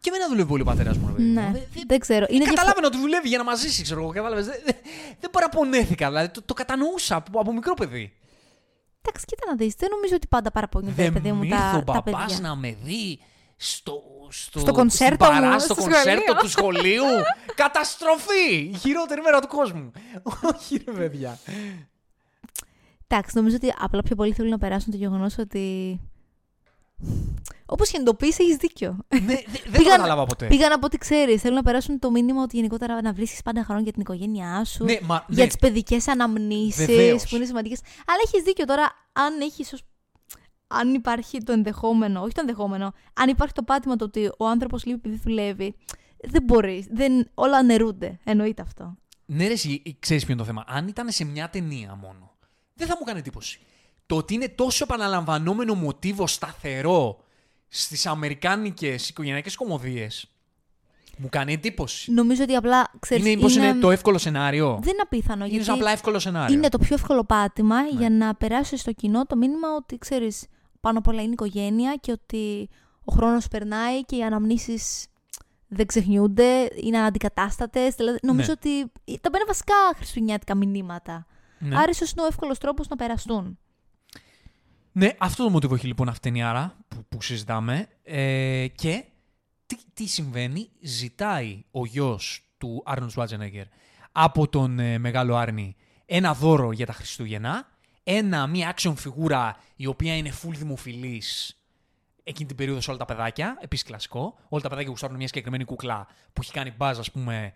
Και εμένα δουλεύει πολύ ο πατέρας μου. Ναι, δεν, ξέρω. Είναι Καταλάβαινα ότι δουλεύει για να μας ζήσει, ξέρω εγώ. Δεν, δεν παραπονέθηκα. Δηλαδή το, το κατανοούσα από, από μικρό παιδί. Εντάξει, κοίτα να δεις. Δεν νομίζω ότι πάντα παραπονιούνται, παιδί μου, τα, ο μπαμπάς να με δει στο, στο, Στο κονσέρτο στην παρά- μου, στο στο κονσέρτο σχολείο. του σχολείου. Καταστροφή! Η χειρότερη μέρα του κόσμου. Όχι, ρε παιδιά. Εντάξει, νομίζω ότι απλά πιο πολύ θέλουν να περάσουν το γεγονός ότι. Όπως και να το πει, έχεις δίκιο. ναι, δε- δεν το Πήγαν- κατάλαβα ποτέ. Πήγαν από ό,τι ξέρεις. Θέλουν να περάσουν το μήνυμα ότι γενικότερα να βρίσκεις πάντα χρόνο για την οικογένειά σου. Ναι, μα, για ναι. τις παιδικές αναμνήσεις Βεβαίως. που είναι σημαντικές. Αλλά έχεις δίκιο τώρα, αν έχεις. Αν υπάρχει το ενδεχόμενο, όχι το ενδεχόμενο, αν υπάρχει το πάτημα το ότι ο άνθρωπος λείπει επειδή δουλεύει, δεν μπορείς. Δεν, όλα αναιρούνται. Εννοείται αυτό. Ναι, ρε, εσύ, ξέρεις ποιο είναι το θέμα. Αν ήταν σε μια ταινία μόνο, δεν θα μου κάνει εντύπωση. Το ότι είναι τόσο επαναλαμβανόμενο μοτίβο σταθερό στις αμερικάνικες οικογενειακές κομμωδίες, μου κάνει εντύπωση. Νομίζω ότι απλά ξέρεις, είναι, πώς είναι το εύκολο σενάριο. Δεν είναι απίθανο. είναι γιατί σαν απλά εύκολο σενάριο. είναι το πιο εύκολο πάτημα Ναι. για να περάσει στο κοινό το μήνυμα ότι ξέρεις πάνω απ' όλα είναι οικογένεια και ότι ο χρόνος περνάει και οι αναμνήσεις δεν ξεχνιούνται, είναι αναντικατάστατε. Δηλαδή, νομίζω ότι τα πάνε βασικά χριστουγεννιάτικα μηνύματα. Ναι. Άρα, ίσως είναι ο εύκολος τρόπος να περαστούν. Ναι, αυτό το μοτίβο έχει λοιπόν αυτή η ταινιάρα που, που συζητάμε. Ε, και τι, τι συμβαίνει, ζητάει ο γιος του Άρνον Σουάτζενέγκερ από τον ε, μεγάλο Άρνη ένα δώρο για τα Χριστούγεννα, ένα, μία action φιγούρα η οποία είναι full δημοφιλής εκείνη την περίοδο σε όλα τα παιδάκια, επίσης κλασικό. Όλα τα παιδάκια γουστάρουν μια συγκεκριμένη κουκλά που έχει κάνει μπάζ, ας πούμε,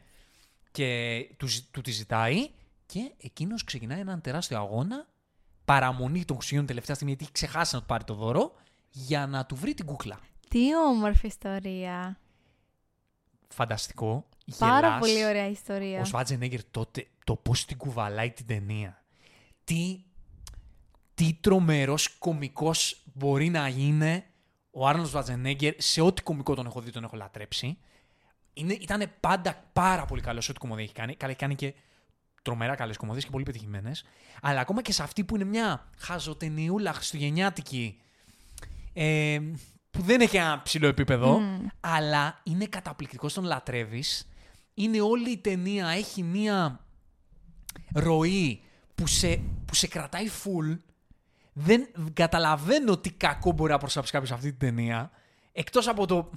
και τους, ζη- του τη ζητάει και εκείνος ξεκινάει έναν τεράστιο αγώνα παραμονή των Χριστουγέννων τελευταία στιγμή, γιατί έχει ξεχάσει να του πάρει το δώρο, για να του βρει την κούκλα. Τι όμορφη ιστορία. Φανταστικό. Πάρα γελάς. πολύ ωραία ιστορία. Ο Σβάτζενέγκερ τότε, το πώς την κουβαλάει την ταινία. Τι, τι τρομερός κωμικός μπορεί να είναι ο Άρνος Σβάτζενέγκερ σε ό,τι κωμικό τον έχω δει, τον έχω λατρέψει. Είναι, ήταν πάντα πάρα πολύ καλό σε ό,τι κομμωδία έχει κάνει. Καλά, έχει κάνει και τρομερά καλές κομμωδίες και πολύ πετυχημένες. Αλλά ακόμα και σε αυτή που είναι μια χαζοτενιούλα χριστουγεννιάτικη ε, που δεν έχει ένα ψηλό επίπεδο, Μμμ. αλλά είναι καταπληκτικός, τον λατρεύεις. Είναι όλη η ταινία, έχει μία ροή που σε, που σε κρατάει full. Δεν καταλαβαίνω τι κακό μπορεί να προσάψει κάποιος σε αυτή την ταινία. Εκτός από το.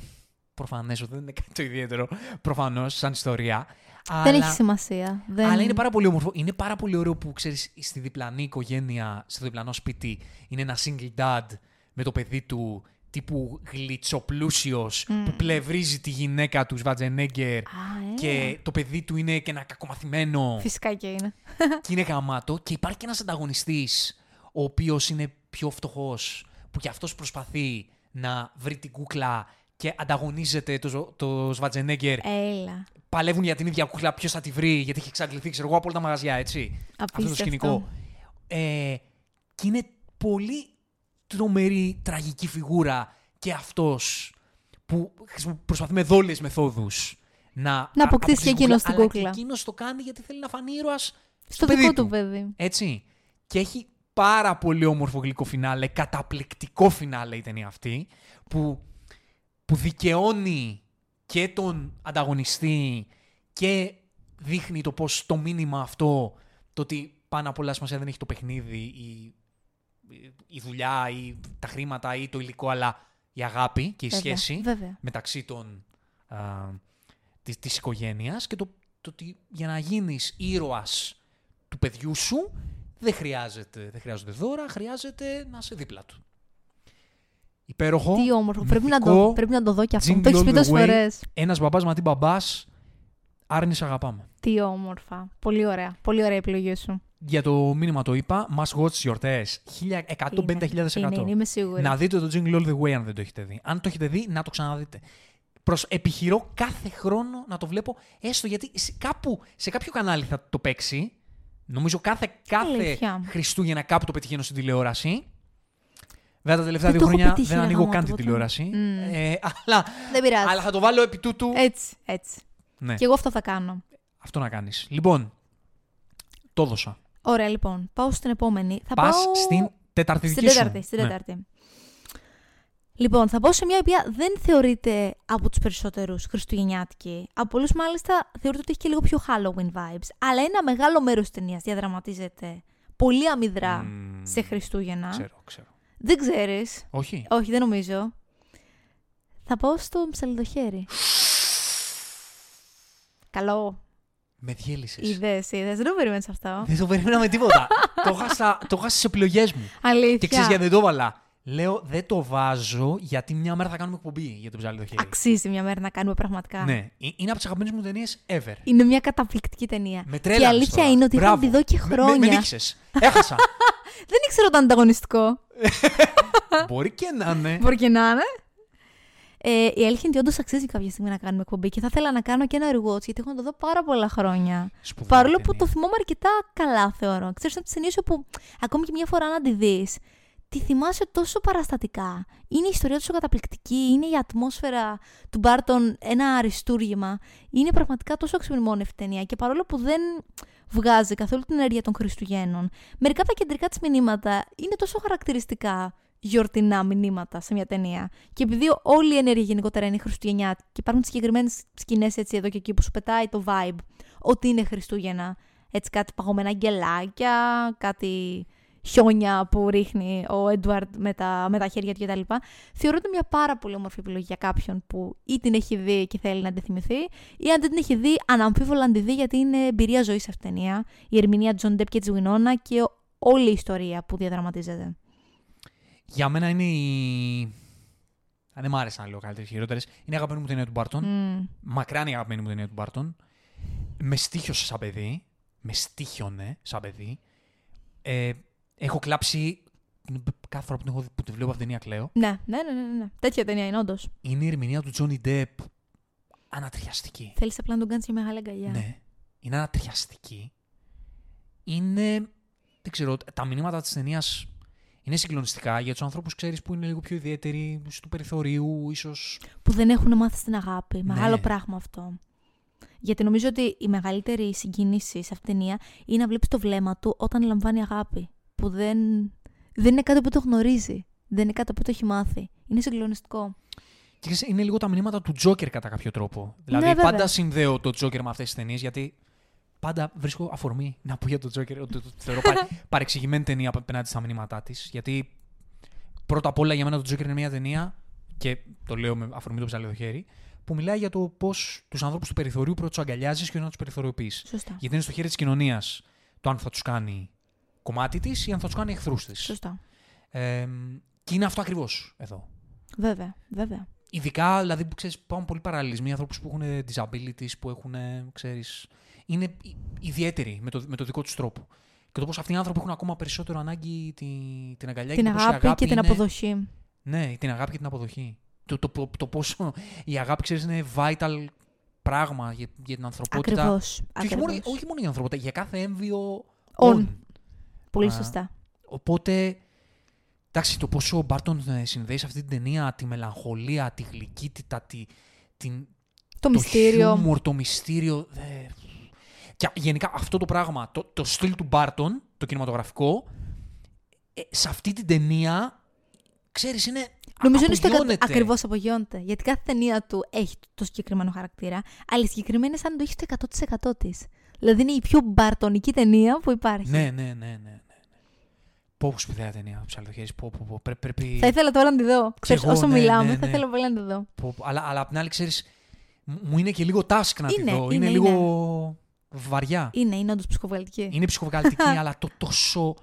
Προφανές ότι δεν είναι κάτι το ιδιαίτερο, προφανώς, σαν ιστορία. Δεν αλλά... έχει σημασία. Δεν... Αλλά είναι πάρα πολύ όμορφο. Είναι πάρα πολύ ωραίο που ξέρεις στη διπλανή οικογένεια, στο διπλανό σπίτι, είναι ένα single dad με το παιδί του τύπου γλιτσοπλούσιος που πλευρίζει τη γυναίκα τους Σβατζενέγκερ Α, ε. και το παιδί του είναι και ένα κακομαθημένο Φυσικά και είναι. και είναι γαμάτο και υπάρχει και ένας ανταγωνιστής ο οποίος είναι πιο φτωχός που και αυτός προσπαθεί να βρει την κούκλα και ανταγωνίζεται το, Ζω- το Σβατζενέγκερ Έλα. Παλεύουν για την ίδια κούκλα, ποιος θα τη βρει, γιατί έχει εξαντληθεί, ξέρω εγώ, από όλα τα μαγαζιά, έτσι. Αυτό το Απίστευτο. σκηνικό. Ε, και είναι πολύ τρομερή, τραγική φιγούρα και αυτός που χρησιμο- προσπαθεί με δόλιες μεθόδους να, Να αποκτήσει και εκείνος την αλλά κούκλα. Και εκείνος το κάνει γιατί θέλει να φανεί ήρωας Στο παιδί δικό του. του παιδί. έτσι. Και έχει πάρα πολύ όμορφο γλυκό φινάλε, καταπληκτικό φινάλε η ταινία αυτή, που, που δικαιώνει και τον ανταγωνιστή και δείχνει το πώς το μήνυμα αυτό, το ότι πάνω απ' όλα σημασία δεν έχει το παιχνίδι, η, η δουλειά ή τα χρήματα ή το υλικό, αλλά η αγάπη και η Βέβαια, σχέση Βέβαια. μεταξύ των, α, της, της οικογένειας και το, το ότι για να γίνεις ήρωας του παιδιού σου δεν χρειάζεται, δεν χρειάζονται δώρα, χρειάζεται να είσαι δίπλα του. Υπέροχο. Τι όμορφο. Πρέπει να, μυθικό, το, πρέπει να το δω και αυτό. Jingle Το έχεις πει all the τόσες way. φορές. Ένας μπαμπάς μα τι μπαμπάς, άρνης αγαπάμε. Τι όμορφα. Πολύ ωραία. Πολύ ωραία η επιλογή σου. Για το μήνυμα το είπα, must watch γιορτές, 150.000%. Είναι, είναι, είμαι σίγουρη. Να δείτε το Jingle All The Way αν δεν το έχετε δει. Αν το έχετε δει, να το ξαναδείτε. Προς, επιχειρώ κάθε χρόνο να το βλέπω, έστω γιατί σε, κάπου, σε κάποιο κανάλι θα το παίξει. Νομίζω κάθε, κάθε Αλήθεια. Χριστούγεννα κάπου το πετυχαίνω στην τηλεόραση. Βέβαια τα τελευταία Δεν δύο το έχω χρόνια πετύχει, δεν ρε ανοίγω γαμώτο, καν την ποτέ. τηλεόραση. Μμ. Ε, αλλά, Δεν πειράζει. αλλά θα το βάλω επί τούτου. Έτσι, έτσι. ναι, Και εγώ αυτό θα κάνω. αυτό να κάνεις. Λοιπόν, το έδωσα. Ωραία, λοιπόν. Πάω στην επόμενη. Θα Πας πάω... στην τεταρτή Στην δική σου. τέταρτη, στην Ναι. τέταρτη. Λοιπόν, θα πάω σε μια η οποία δεν θεωρείται από τους περισσότερους χριστουγεννιάτικη. Από πολλούς μάλιστα θεωρείται ότι έχει και λίγο πιο Halloween vibes. Αλλά ένα μεγάλο μέρος της ταινίας διαδραματίζεται πολύ αμυδρά Μμμ, σε Χριστούγεννα. Ξέρω, ξέρω. Δεν ξέρεις. Όχι. Όχι, δεν νομίζω. Θα πάω στο ψαλιδοχέρι. Καλό. Με διέλυσες. Είδες, είδες. Δεν το περίμενες αυτό. Δεν το περίμενα με τίποτα. <laughs> το είχα, το είχα στις επιλογές μου. Αλήθεια. Και ξέρεις γιατί δεν το έβαλα. Λέω δεν το βάζω γιατί μια μέρα θα κάνουμε εκπομπή για το ψάλι το χέρι. Αξίζει μια μέρα να κάνουμε πραγματικά. Ναι. Ε, είναι από τις αγαπημένες μου ταινίες ever. Είναι μια καταπληκτική ταινία. Με και η αλήθεια τώρα. είναι ότι Μπράβο. είχα τη δω και χρόνια. Με, με, με νίξες. Έχασα. <laughs> Δεν ήξερα ότι ήταν ανταγωνιστικό. <laughs> Μπορεί και να είναι. Μπορεί και να είναι. Ε, η αλήθεια είναι ότι όντως αξίζει κάποια στιγμή να κάνουμε εκπομπή και θα ήθελα να κάνω και ένα rewatch γιατί έχω να το δω πάρα πολλά χρόνια. Σπουδαία Παρόλο που ταινία. το θυμόμαι αρκετά καλά, θεωρώ. Ξέρεις, από τις ταινίες όπου ακόμη και μια φορά να τη δεις, τη θυμάσαι τόσο παραστατικά. Είναι η ιστορία τόσο καταπληκτική, είναι η ατμόσφαιρα του Μπάρτον ένα αριστούργημα. Είναι πραγματικά τόσο αξιομνημόνευτη ταινία και παρόλο που δεν βγάζει καθόλου την ενέργεια των Χριστουγέννων, μερικά από τα κεντρικά της μηνύματα είναι τόσο χαρακτηριστικά γιορτινά μηνύματα σε μια ταινία. Και επειδή όλη η ενέργεια γενικότερα είναι χριστουγεννιάτικη και υπάρχουν συγκεκριμένες σκηνές έτσι εδώ και εκεί που σου πετάει το vibe ότι είναι Χριστούγεννα. Έτσι κάτι παγωμένα αγγελάκια, κάτι χιόνια που ρίχνει ο Έντουαρντ με τα, με τα χέρια του κτλ. Θεωρώ ότι μια πάρα πολύ όμορφη επιλογή για κάποιον που ή την έχει δει και θέλει να τη θυμηθεί, ή αν δεν την έχει δει, αναμφίβολα να τη δει γιατί είναι εμπειρία ζωής αυτή η ταινία. Η ερμηνεία Τζον Ντεπ και τη Γουινόνα και όλη η ιστορία που διαδραματίζεται. Για μένα είναι η. Αν δεν μ' άρεσε να λέω καλύτερες χειρότερες. Είναι η αγαπημένη μου ταινία του Μπάρτον. Mm. Μακράν η αγαπημένη μου ταινία του Μπάρτον. Με στήχιωσε σαν παιδί. Με στήχιωνε σαν παιδί. Ε, έχω κλάψει. Κάθε φορά που, την έχω, δει- που τη βλέπω από την ταινία κλαίω. Ναι, ναι, ναι, ναι, ναι. Τέτοια ταινία είναι όντως. Είναι η ερμηνεία του Τζόνι Ντεπ ανατριαστική. Θέλεις απλά να τον κάνεις μια μεγάλη αγκαλιά. Ναι. Είναι ανατριαστική. Είναι. Δεν ξέρω, τα μηνύματα της ταινίας είναι συγκλονιστικά για τους ανθρώπους, ξέρεις, που είναι λίγο πιο ιδιαίτεροι, του περιθωρίου, ίσως. Που δεν έχουν μάθει στην αγάπη. Ναι. Μεγάλο πράγμα αυτό. Γιατί νομίζω ότι η μεγαλύτερη συγκίνηση σε αυτήν την ταινία είναι να βλέπεις το βλέμμα του όταν λαμβάνει αγάπη. Που δεν, δεν είναι κάτι που το γνωρίζει. Δεν είναι κάτι που το έχει μάθει. Είναι συγκλονιστικό. Και ξέρεις, είναι λίγο τα μηνύματα του Τζόκερ κατά κάποιο τρόπο. Δηλαδή, Ναι, βέβαια. πάντα συνδέω το Τζόκερ με αυτές τις ταινίες, γιατί πάντα βρίσκω αφορμή να πω για τον Τζόκερ ότι το θεωρώ παρε, <laughs> παρεξηγημένη ταινία απέναντι στα μηνύματά της. Γιατί πρώτα απ' όλα για μένα το Τζόκερ είναι μια ταινία, και το λέω με αφορμή το ψαλίδο χέρι, που μιλάει για το πώς τους ανθρώπους του περιθωρίου πρώτα του αγκαλιάζεις και όχι να τους περιθωριοποιείς. Σωστά. Γιατί είναι στο χέρι της κοινωνίας το αν θα τους κάνει κομμάτι της ή αν θα του κάνει εχθρούς της. Σωστά. Ε, και είναι αυτό ακριβώς εδώ. Βέβαια, βέβαια. Ειδικά, δηλαδή, που ξέρεις, πάμε πολύ παραλληλισμοί, ανθρώπους που έχουν disabilities, που έχουν, ξέρεις, είναι ι- ιδιαίτεροι με το, με το δικό τους τρόπο. Και το πώς αυτοί οι άνθρωποι έχουν ακόμα περισσότερο ανάγκη τη, την αγκαλιά την και το πώς η αγάπη, και την είναι- αποδοχή. Ναι, την αγάπη και την αποδοχή. Το, το, το, το πόσο η αγάπη, ξέρεις, είναι vital πράγμα για, για την ανθρωπότητα. Ακριβώς. Και όχι μόνο, όχι μόνο για την ανθρωπότητα, για κάθε έμβιο On. on. Πολύ Α, σωστά. Οπότε, εντάξει, το πόσο ο Μπάρτον ε, συνδέει σε αυτή την ταινία τη μελαγχολία, τη γλυκύτητα, τη, την, Το, μυστήριο. χιούμορ, το μυστήριο. δε. Και γενικά αυτό το πράγμα, το, το στυλ του Μπάρτον, το κινηματογραφικό, ε, σε αυτή την ταινία, ξέρεις, είναι Νομίζω είναι στο απογειώνεται. Ακριβώς απογειώνεται. Γιατί κάθε ταινία του έχει το συγκεκριμένο χαρακτήρα, αλλά η συγκεκριμένη είναι σαν να το έχει στο 100% της. Δηλαδή είναι η πιο μπαρτονική ταινία που υπάρχει. Ναι, ναι, ναι, ναι. Ναι. Πω, πω σπουδαία ταινία, το ψαλιδοχέρι. Πω, πω, πω. Πρέ- πρέπει... Θα ήθελα τώρα να τη δω. Ξέρεις, εγώ, όσο ναι, μιλάμε, ναι, θα ναι. ήθελα πολύ να τη δω. Πω, πω. αλλά, αλλά απ' την άλλη, ξέρεις, μ- μου είναι και λίγο task να Είναι, τη δω. είναι, λίγο βαριά. Είναι, είναι όντως ψυχοβγαλτική. Είναι ψυχοβγαλτική, <laughs> αλλά το τόσο,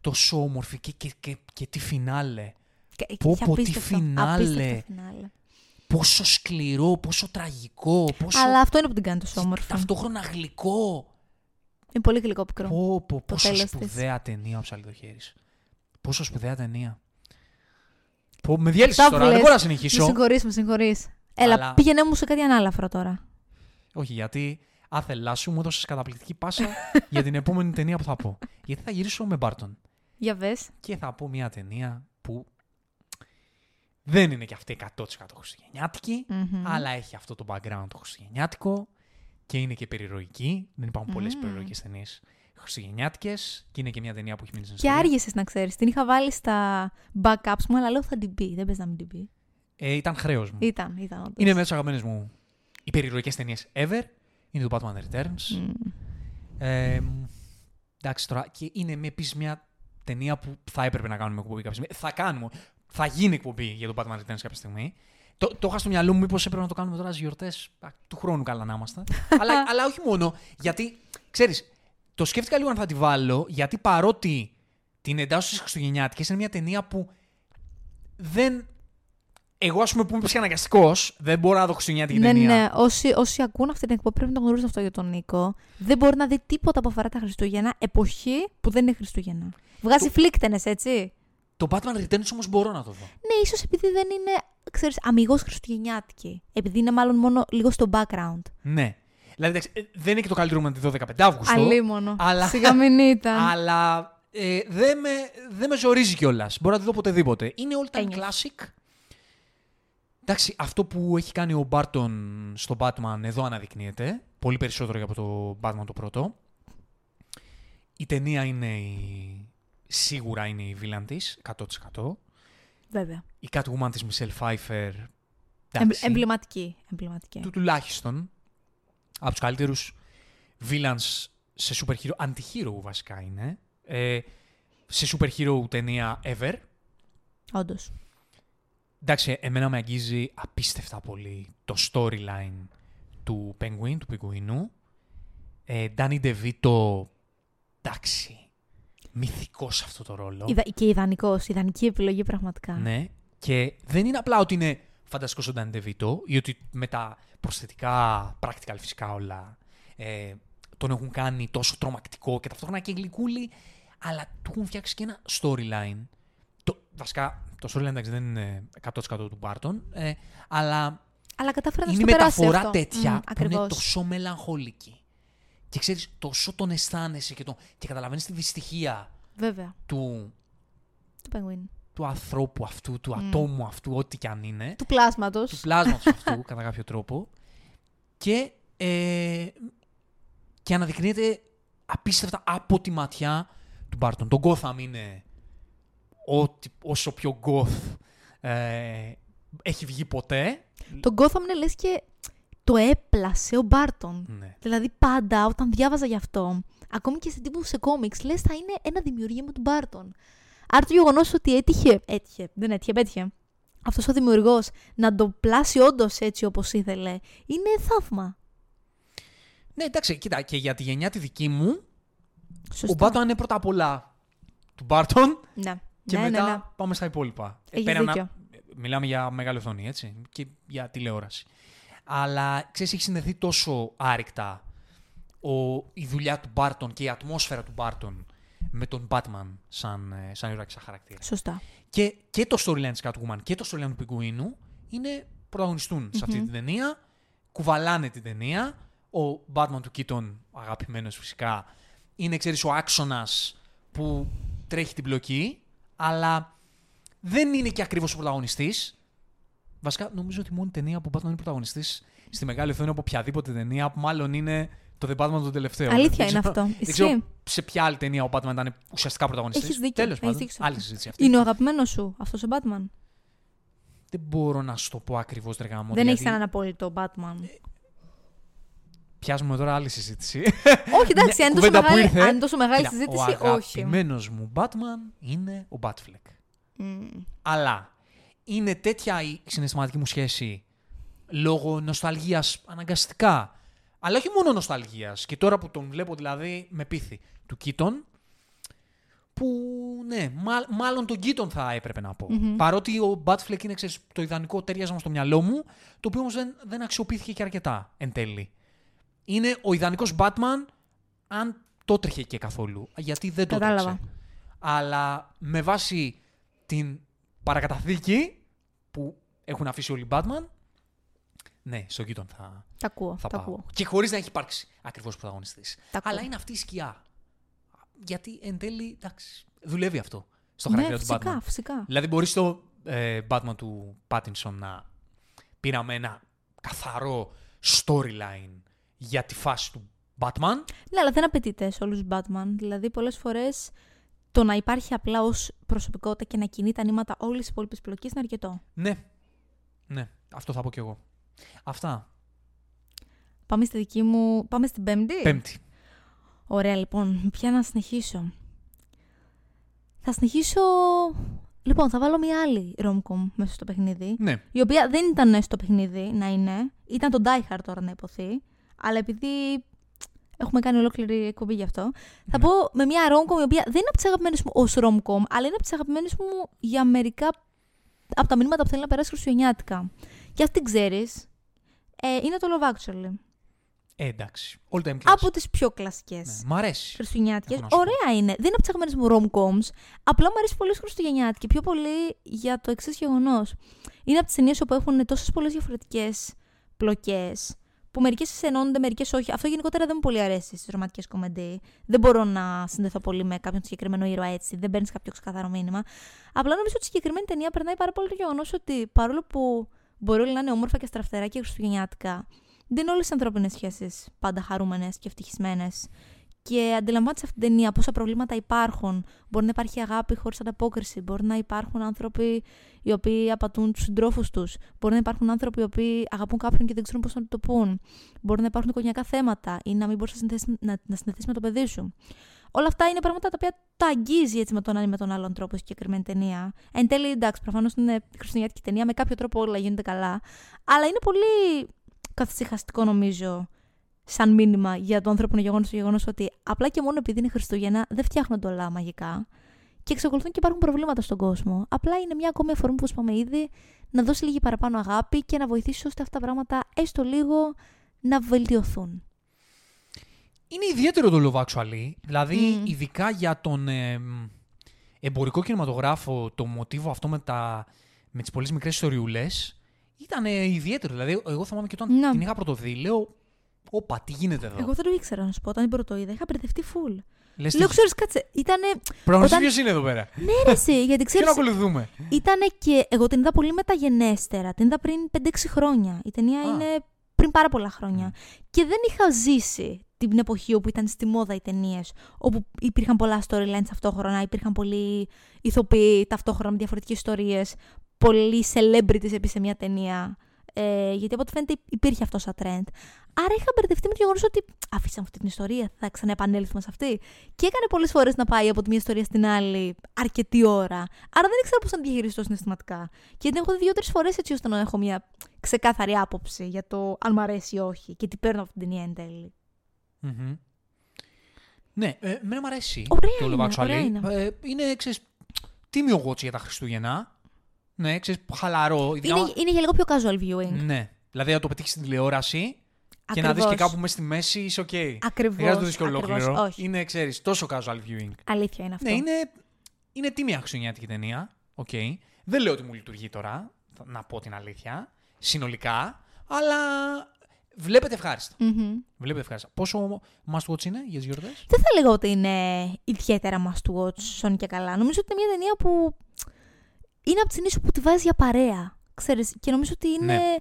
τόσο όμορφη και, και, και, και τι φινάλε. Και- πω, έχει πω, τι απίστευτο, φινάλε. απίστευτο φινάλε. Πόσο σκληρό, πόσο τραγικό, πόσο Αλλά αυτό είναι που την κάνει τόσο όμορφη. ταυτόχρονα γλυκό. Είναι πολύ γλυκό πικρό. Πω, πω, πόσο τέλος της. σπουδαία ταινία ο Ψαλιδοχέρης. Πόσο σπουδαία ταινία. Πω, με διέλυσες Αυτά τώρα, που δεν λες, μπορώ να Με συνεχίσω. συγχωρείς, με συγχωρείς. Έλα, Αλλά- πήγαινε μου σε κάτι ανάλαφρο τώρα. Όχι, γιατί άθελά σου μου έδωσες καταπληκτική πάσα <laughs> για την επόμενη ταινία που θα πω. Γιατί θα γυρίσω με Μπάρτον. Για βες. Και θα πω μια ταινία που δεν είναι και αυτή 100% χριστουγεννιάτικη, Μμμ. αλλά έχει αυτό το background το χριστουγεννιάτικο και είναι και περιρροϊκή. Δεν υπάρχουν πολλές Μμμ. περιρροϊκές ταινίες χριστουγεννιάτικες και είναι και μια ταινία που έχει μείνει στην Και ιστορία. άργησες να ξέρεις. Την είχα βάλει στα backups μου, αλλά λέω θα την πει. Δεν πες να μην την πει. Ε, ήταν χρέος μου. Ήταν, ήταν όντως. Είναι μέσα στις αγαπημένες μου οι περιρροϊκές ταινίες ever. Είναι το Batman Returns. Μμ. Ε, εντάξει τώρα, και είναι με επίσης μια ταινία που θα έπρεπε να κάνουμε εκπομπή κάποια στιγμή. Θα κάνουμε. Θα γίνει εκπομπή για το Batman Returns κάποια στιγμή. Το, το είχα στο μυαλό μου, μήπως έπρεπε να το κάνουμε τώρα στι γιορτές του χρόνου καλά να είμαστε. <laughs> αλλά, αλλά όχι μόνο. Γιατί, ξέρεις, το σκέφτηκα λίγο αν θα τη βάλω, γιατί παρότι την εντάσσω στις Χριστουγεννιάτικες, είναι μια ταινία που δεν. Εγώ, ας πούμε, που είμαι ψυχαναγκαστικό, δεν μπορώ να δω Χριστουγεννιάτικη Ναι, ταινία. ναι. Όσοι, όσοι ακούν αυτή την εκπομπή πρέπει να γνωρίζουν αυτό για τον Νίκο. Δεν μπορεί να δει τίποτα που αφορά τα Χριστούγεννα, εποχή που δεν είναι Χριστούγεννα. Βγάζει Το- φλίκτενες, έτσι. Το Batman Returns όμως μπορώ να το δω. Ναι, ίσως επειδή δεν είναι, ξέρεις, αμυγός Χριστουγεννιάτικη. Επειδή είναι μάλλον μόνο λίγο στο background. Ναι. Δηλαδή, εντάξει, ε, δεν είναι και το καλύτερο να τη δω 15 Αύγουστο. Αλίμονο. αλλά- Σιγά μην ήταν. Αλλά ε, δεν με, δεν με ζορίζει κιόλας. Μπορώ να τη δω οποτεδήποτε. Είναι all time Ένιωθες. classic. Εντάξει, αυτό που έχει κάνει ο Μπάρτον στο Batman εδώ αναδεικνύεται. Πολύ περισσότερο για από το Batman το πρώτο. Η ταινία είναι η... σίγουρα είναι η βίλαν της, 100%. Βέβαια. Η Catwoman της Michelle Pfeiffer, Εμ, εντάξει, εμβληματική. εμβληματική. του τουλάχιστον από τους καλύτερους villains σε super hero, anti-hero βασικά είναι, ε, σε super hero ταινία ever. Όντως. Εντάξει, εμένα με αγγίζει απίστευτα πολύ το storyline του Penguin, του Πιγκουίνου. Ε, Danny DeVito, εντάξει, μυθικός αυτό το ρόλο. Ιδα... Και ιδανικός. Ιδανική επιλογή πραγματικά. Ναι. Και δεν είναι απλά ότι είναι φανταστικός ο Danny DeVito ή ότι με τα προσθετικά, practical φυσικά όλα, ε, τον έχουν κάνει τόσο τρομακτικό και ταυτόχρονα και γλυκούλη, αλλά του έχουν φτιάξει και ένα storyline. Το, βασικά, το storyline εντάξει, δεν είναι 100% του Barton, ε, αλλά Αλλά κατάφερα να είναι στο περάσει μεταφορά αυτό. τέτοια Μμ, που είναι ακριβώς. τόσο μελαγχολική. Και ξέρεις, τόσο τον αισθάνεσαι και, τον, και καταλαβαίνεις τη δυστυχία Βέβαια. του, Του Penguin. του ανθρώπου αυτού, του Μμ. ατόμου αυτού, ό,τι και αν είναι Του πλάσματος. του πλάσματος <laughs> αυτού, κατά κάποιο τρόπο. Και, ε, και αναδεικνύεται απίστευτα από τη ματιά του Μπάρτον. Το Gotham είναι ό,τι, όσο πιο goth ε, έχει βγει ποτέ. Το Gotham είναι λες και το έπλασε ο Μπάρτον. Ναι. Δηλαδή πάντα όταν διάβαζα γι' αυτό, ακόμη και σε τύπου σε κόμιξ, λες θα είναι ένα δημιουργήμα του Μπάρτον. Άρα το γεγονός ότι έτυχε, έτυχε, δεν έτυχε, πέτυχε, αυτός ο δημιουργός να το πλάσει όντως έτσι όπως ήθελε, είναι θαύμα. ναι, εντάξει, κοίτα, και για τη γενιά τη δική μου, Σωστά. ο Μπάρτον είναι πρώτα απ' όλα του Μπάρτον Ναι, και ναι, μετά ναι, ναι. πάμε στα υπόλοιπα. Ε, Έχεις πέραν να- δίκιο. Μιλάμε για μεγάλη οθόνη, έτσι, και για τηλεόραση. Αλλά, ξέρεις, έχει συνδεθεί τόσο άρρηκτα ο, η δουλειά του Μπάρτον και η ατμόσφαιρα του Μπάρτον με τον Batman σαν, ε, σαν ήρωα και σαν χαρακτήρα. Σωστά. Και, και το storyline της Catwoman και το storyline του Πιγκουίνου είναι πρωταγωνιστούν σε αυτή την ταινία, κουβαλάνε την ταινία. Ο Batman του Keaton, αγαπημένος φυσικά, είναι, ξέρεις, ο άξονας που τρέχει την πλοκή, αλλά δεν είναι και ακριβώς ο πρωταγωνιστής. Βασικά, νομίζω ότι η μόνη ταινία που ο Batman είναι πρωταγωνιστής στη μεγάλη οθόνη από οποιαδήποτε ταινία, που μάλλον είναι το The Batman το τελευταίο. Αλήθεια Δεν είναι ξέρω- αυτό. Δεν ξέρω Ισχύει. σε ποια άλλη ταινία ο Batman ήταν ουσιαστικά πρωταγωνιστής. Έχεις δίκιο. Τέλος Έχεις πάντων, δίκιο σε άλλη αυτό. συζήτηση αυτή. Είναι ο αγαπημένος σου αυτός ο Batman; Δεν μπορώ να σου το πω ακριβώς, Τρεγάμο. δεν δηλαδή, έχει έναν απόλυτο Batman; Πιάζουμε τώρα άλλη συζήτηση. όχι, εντάξει, Μια αν είναι τόσο κουβέντα που μεγάλη, ήρθε. αν είναι τόσο μεγάλη Κοίτα, συζήτηση, ο όχι. αγαπημένος μου Batman είναι ο Batfleck. Μμ. Αλλά είναι τέτοια η συναισθηματική μου σχέση λόγω νοσταλγίας αναγκαστικά. Αλλά όχι μόνο νοσταλγίας. Και τώρα που τον βλέπω δηλαδή με πείθη του Κίτον, που ναι, μα- μάλλον τον Κίτον θα έπρεπε να πω. Μμμ. Παρότι ο Batfleck είναι ξέρεις, το ιδανικό ταιριάζαμε στο μυαλό μου, το οποίο όμως δεν, δεν αξιοποιήθηκε και αρκετά εν τέλει. Είναι ο ιδανικός Batman αν το τρέχε και καθόλου. Γιατί δεν το Κατάλαβα. τρέξε. Αλλά με βάση την παρακαταθήκη που έχουν αφήσει όλοι οι Batman, ναι, στο Keaton θα, Τα ακούω. θα τα πάω. ακούω. Και χωρίς να έχει υπάρξει ακριβώς πρωταγωνιστής. Τα ακούω. Αλλά είναι αυτή η σκιά. Γιατί εν τέλει, εντάξει, δουλεύει αυτό στο Ναι, χαρακτήρα του φυσικά, Batman. φυσικά. Δηλαδή μπορείς στο ε, Batman του Pattinson να πήραμε ένα καθαρό storyline για τη φάση του Batman. Ναι, αλλά δεν απαιτείται σε όλους τους Batman. Δηλαδή, πολλές φορές το να υπάρχει απλά ως προσωπικότητα και να κινεί τα νήματα όλης της υπόλοιπης πλοκής είναι αρκετό. Ναι, ναι, αυτό θα πω κι εγώ. Αυτά. Πάμε στη δική μου. Πάμε στην Πέμπτη. Πέμπτη. Ωραία, λοιπόν. Ποια να συνεχίσω. Θα συνεχίσω Λοιπόν, θα βάλω μια άλλη rom-com μέσα στο παιχνίδι. Ναι. Η οποία δεν ήταν στο παιχνίδι να είναι. Ήταν το Die Hard τώρα να υποθεί. Αλλά επειδή έχουμε κάνει ολόκληρη εκπομπή γι' αυτό, θα Ναι. πω με μια rom-com η οποία δεν είναι από τις αγαπημένες μου ως rom-com, αλλά είναι από τις αγαπημένες μου για μερικά από τα μηνύματα που θέλει να περάσει χριστουγεννιάτικα. Και αυτή την ξέρεις. Ε, είναι το Love Actually. Ε, εντάξει. All time classic. Από τις πιο κλασικές. Ναι. Μ' αρέσει. Χριστουγεννιάτικες. Έχω να σου πω. Ωραία είναι. Δεν είναι από τις αγαπημένες μου rom-coms. Απλά μου αρέσει πολύ Χριστουγεννιάτικη. Πιο πολύ για το εξής γεγονός. Είναι από τις ταινίες όπου έχουν τόσες πολλές διαφορετικές πλοκές. Που μερικές ενώνονται, μερικές όχι. Αυτό γενικότερα δεν μου πολύ αρέσει στις ρομαντικές κομμεντί. Δεν μπορώ να συνδεθώ πολύ με κάποιον συγκεκριμένο ήρωα έτσι. Δεν παίρνεις κάποιο ξεκαθαρό μήνυμα. Απλά νομίζω ότι η συγκεκριμένη ταινία περνάει πάρα πολύ το γεγονός ότι παρόλο που μπορεί όλα να είναι όμορφα και στραφτερά και χριστουγεννιάτικα, δεν είναι όλες οι ανθρώπινες σχέσεις πάντα χαρούμενες και ευτυχισμένες. Και αντιλαμβάνεσαι αυτή την ταινία πόσα προβλήματα υπάρχουν. Μπορεί να υπάρχει αγάπη χωρίς ανταπόκριση. Μπορεί να υπάρχουν άνθρωποι οι οποίοι απατούν τους συντρόφους τους. Μπορεί να υπάρχουν άνθρωποι οι οποίοι αγαπούν κάποιον και δεν ξέρουν πώς να το πούν. Μπορεί να υπάρχουν οικογενειακά θέματα ή να μην μπορείς να συνδεθεί να, να συνδεθείς με το παιδί σου. Όλα αυτά είναι πράγματα τα οποία τα αγγίζει έτσι με τον ένα ή με τον άλλον τρόπο η συγκεκριμένη ταινία. Εν τέλει, εντάξει, προφανώς είναι χριστουγεννιάτικη ταινία, με κάποιο τρόπο όλα γίνονται καλά. Αλλά είναι πολύ καθησυχαστικό νομίζω σαν μήνυμα για το ανθρώπινο γεγονός το γεγονός ότι απλά και μόνο επειδή είναι Χριστούγεννα δεν φτιάχνονται όλα μαγικά και εξακολουθούν και υπάρχουν προβλήματα στον κόσμο. Απλά είναι μια ακόμη αφορμή, όπω είπαμε ήδη, να δώσει λίγη παραπάνω αγάπη και να βοηθήσει ώστε αυτά τα πράγματα έστω λίγο να βελτιωθούν. Είναι ιδιαίτερο το Love Actually. Δηλαδή, Μμμ. ειδικά για τον ε, μ, εμπορικό κινηματογράφο, το μοτίβο αυτό με, τα, με τις πολύ μικρές ιστοριούλες, ήταν ε, ιδιαίτερο. Δηλαδή, εγώ θυμάμαι και όταν Ναι. την είχα πρωτοδεί, λέω, όπα, τι γίνεται εδώ; Εγώ δεν το ήξερα να σου πω. Όταν την πρώτο είδα, είχα μπερδευτεί full. Λες, Λέω, τι- ξέρεις, κάτσε. Ήτανε. Πρέπει να όταν- ποιος είναι εδώ πέρα; Ναι, ρε, εσύ, γιατί Ποιον ξέρει. ακολουθούμε; Ήτανε και. Εγώ την είδα πολύ μεταγενέστερα. Την είδα πριν 5-6 χρόνια. Η ταινία Α. είναι πριν πάρα πολλά χρόνια. Μμ. Και δεν είχα ζήσει την εποχή όπου ήταν στη μόδα οι ταινίες. Όπου υπήρχαν πολλά storylines ταυτόχρονα, υπήρχαν πολλοί ηθοποιοί ταυτόχρονα με διαφορετικές ιστορίες. Πολλοί celebrities επίση σε μια ταινία. Ε, γιατί από ό,τι φαίνεται υπήρχε αυτό σαν trend. Άρα είχα μπερδευτεί με το γεγονός ότι αφήσαμε αυτή την ιστορία, θα ξαναεπανέλθουμε σε αυτή. Και έκανε πολλές φορές να πάει από τη μια ιστορία στην άλλη αρκετή ώρα. Άρα δεν ήξερα πώς να τη διαχειριστώ συναισθηματικά. Και την έχω δει δύο-τρεις φορές έτσι ώστε να έχω μια ξεκάθαρη άποψη για το αν μ' αρέσει ή όχι και τι παίρνω από την ταινία εν τέλει. Μμμ. Ναι, ε, εμένα μου αρέσει Ωραία το Love είναι, Actually. ωραία είναι. Ε, είναι, ξέρεις, τίμιο watch για τα Χριστούγεννα. Ναι, ξέρεις, χαλαρό. ειδικά- Είναι, είναι για λίγο πιο casual viewing. Ναι. Δηλαδή, να το πετύχεις στην τηλεόραση και να δεις και κάπου μέσα στη μέση, είσαι οκ. Δεν Ακριβώς, χρειάζεται να το δει και ακριβώς, ολόκληρο. όχι. Είναι, ξέρεις, τόσο casual viewing. Αλήθεια είναι αυτό. Ναι, είναι, είναι τίμια χριστουγεννιάτικη ταινία. Οκ. Δεν λέω ότι μου λειτουργεί τώρα, θα- να πω την αλήθεια, συνολικά, αλλά βλέπετε ευχάριστα. Μμμ. Βλέπετε ευχάριστα. Πόσο must watch είναι για τις γιορτές, Δεν θα λέγα ότι είναι ιδιαίτερα must watch, Σόνι και καλά. Νομίζω ότι είναι μια ταινία που είναι από τις ταινίες που τη βάζει για παρέα. Ξέρεις, και νομίζω ότι είναι... Ναι.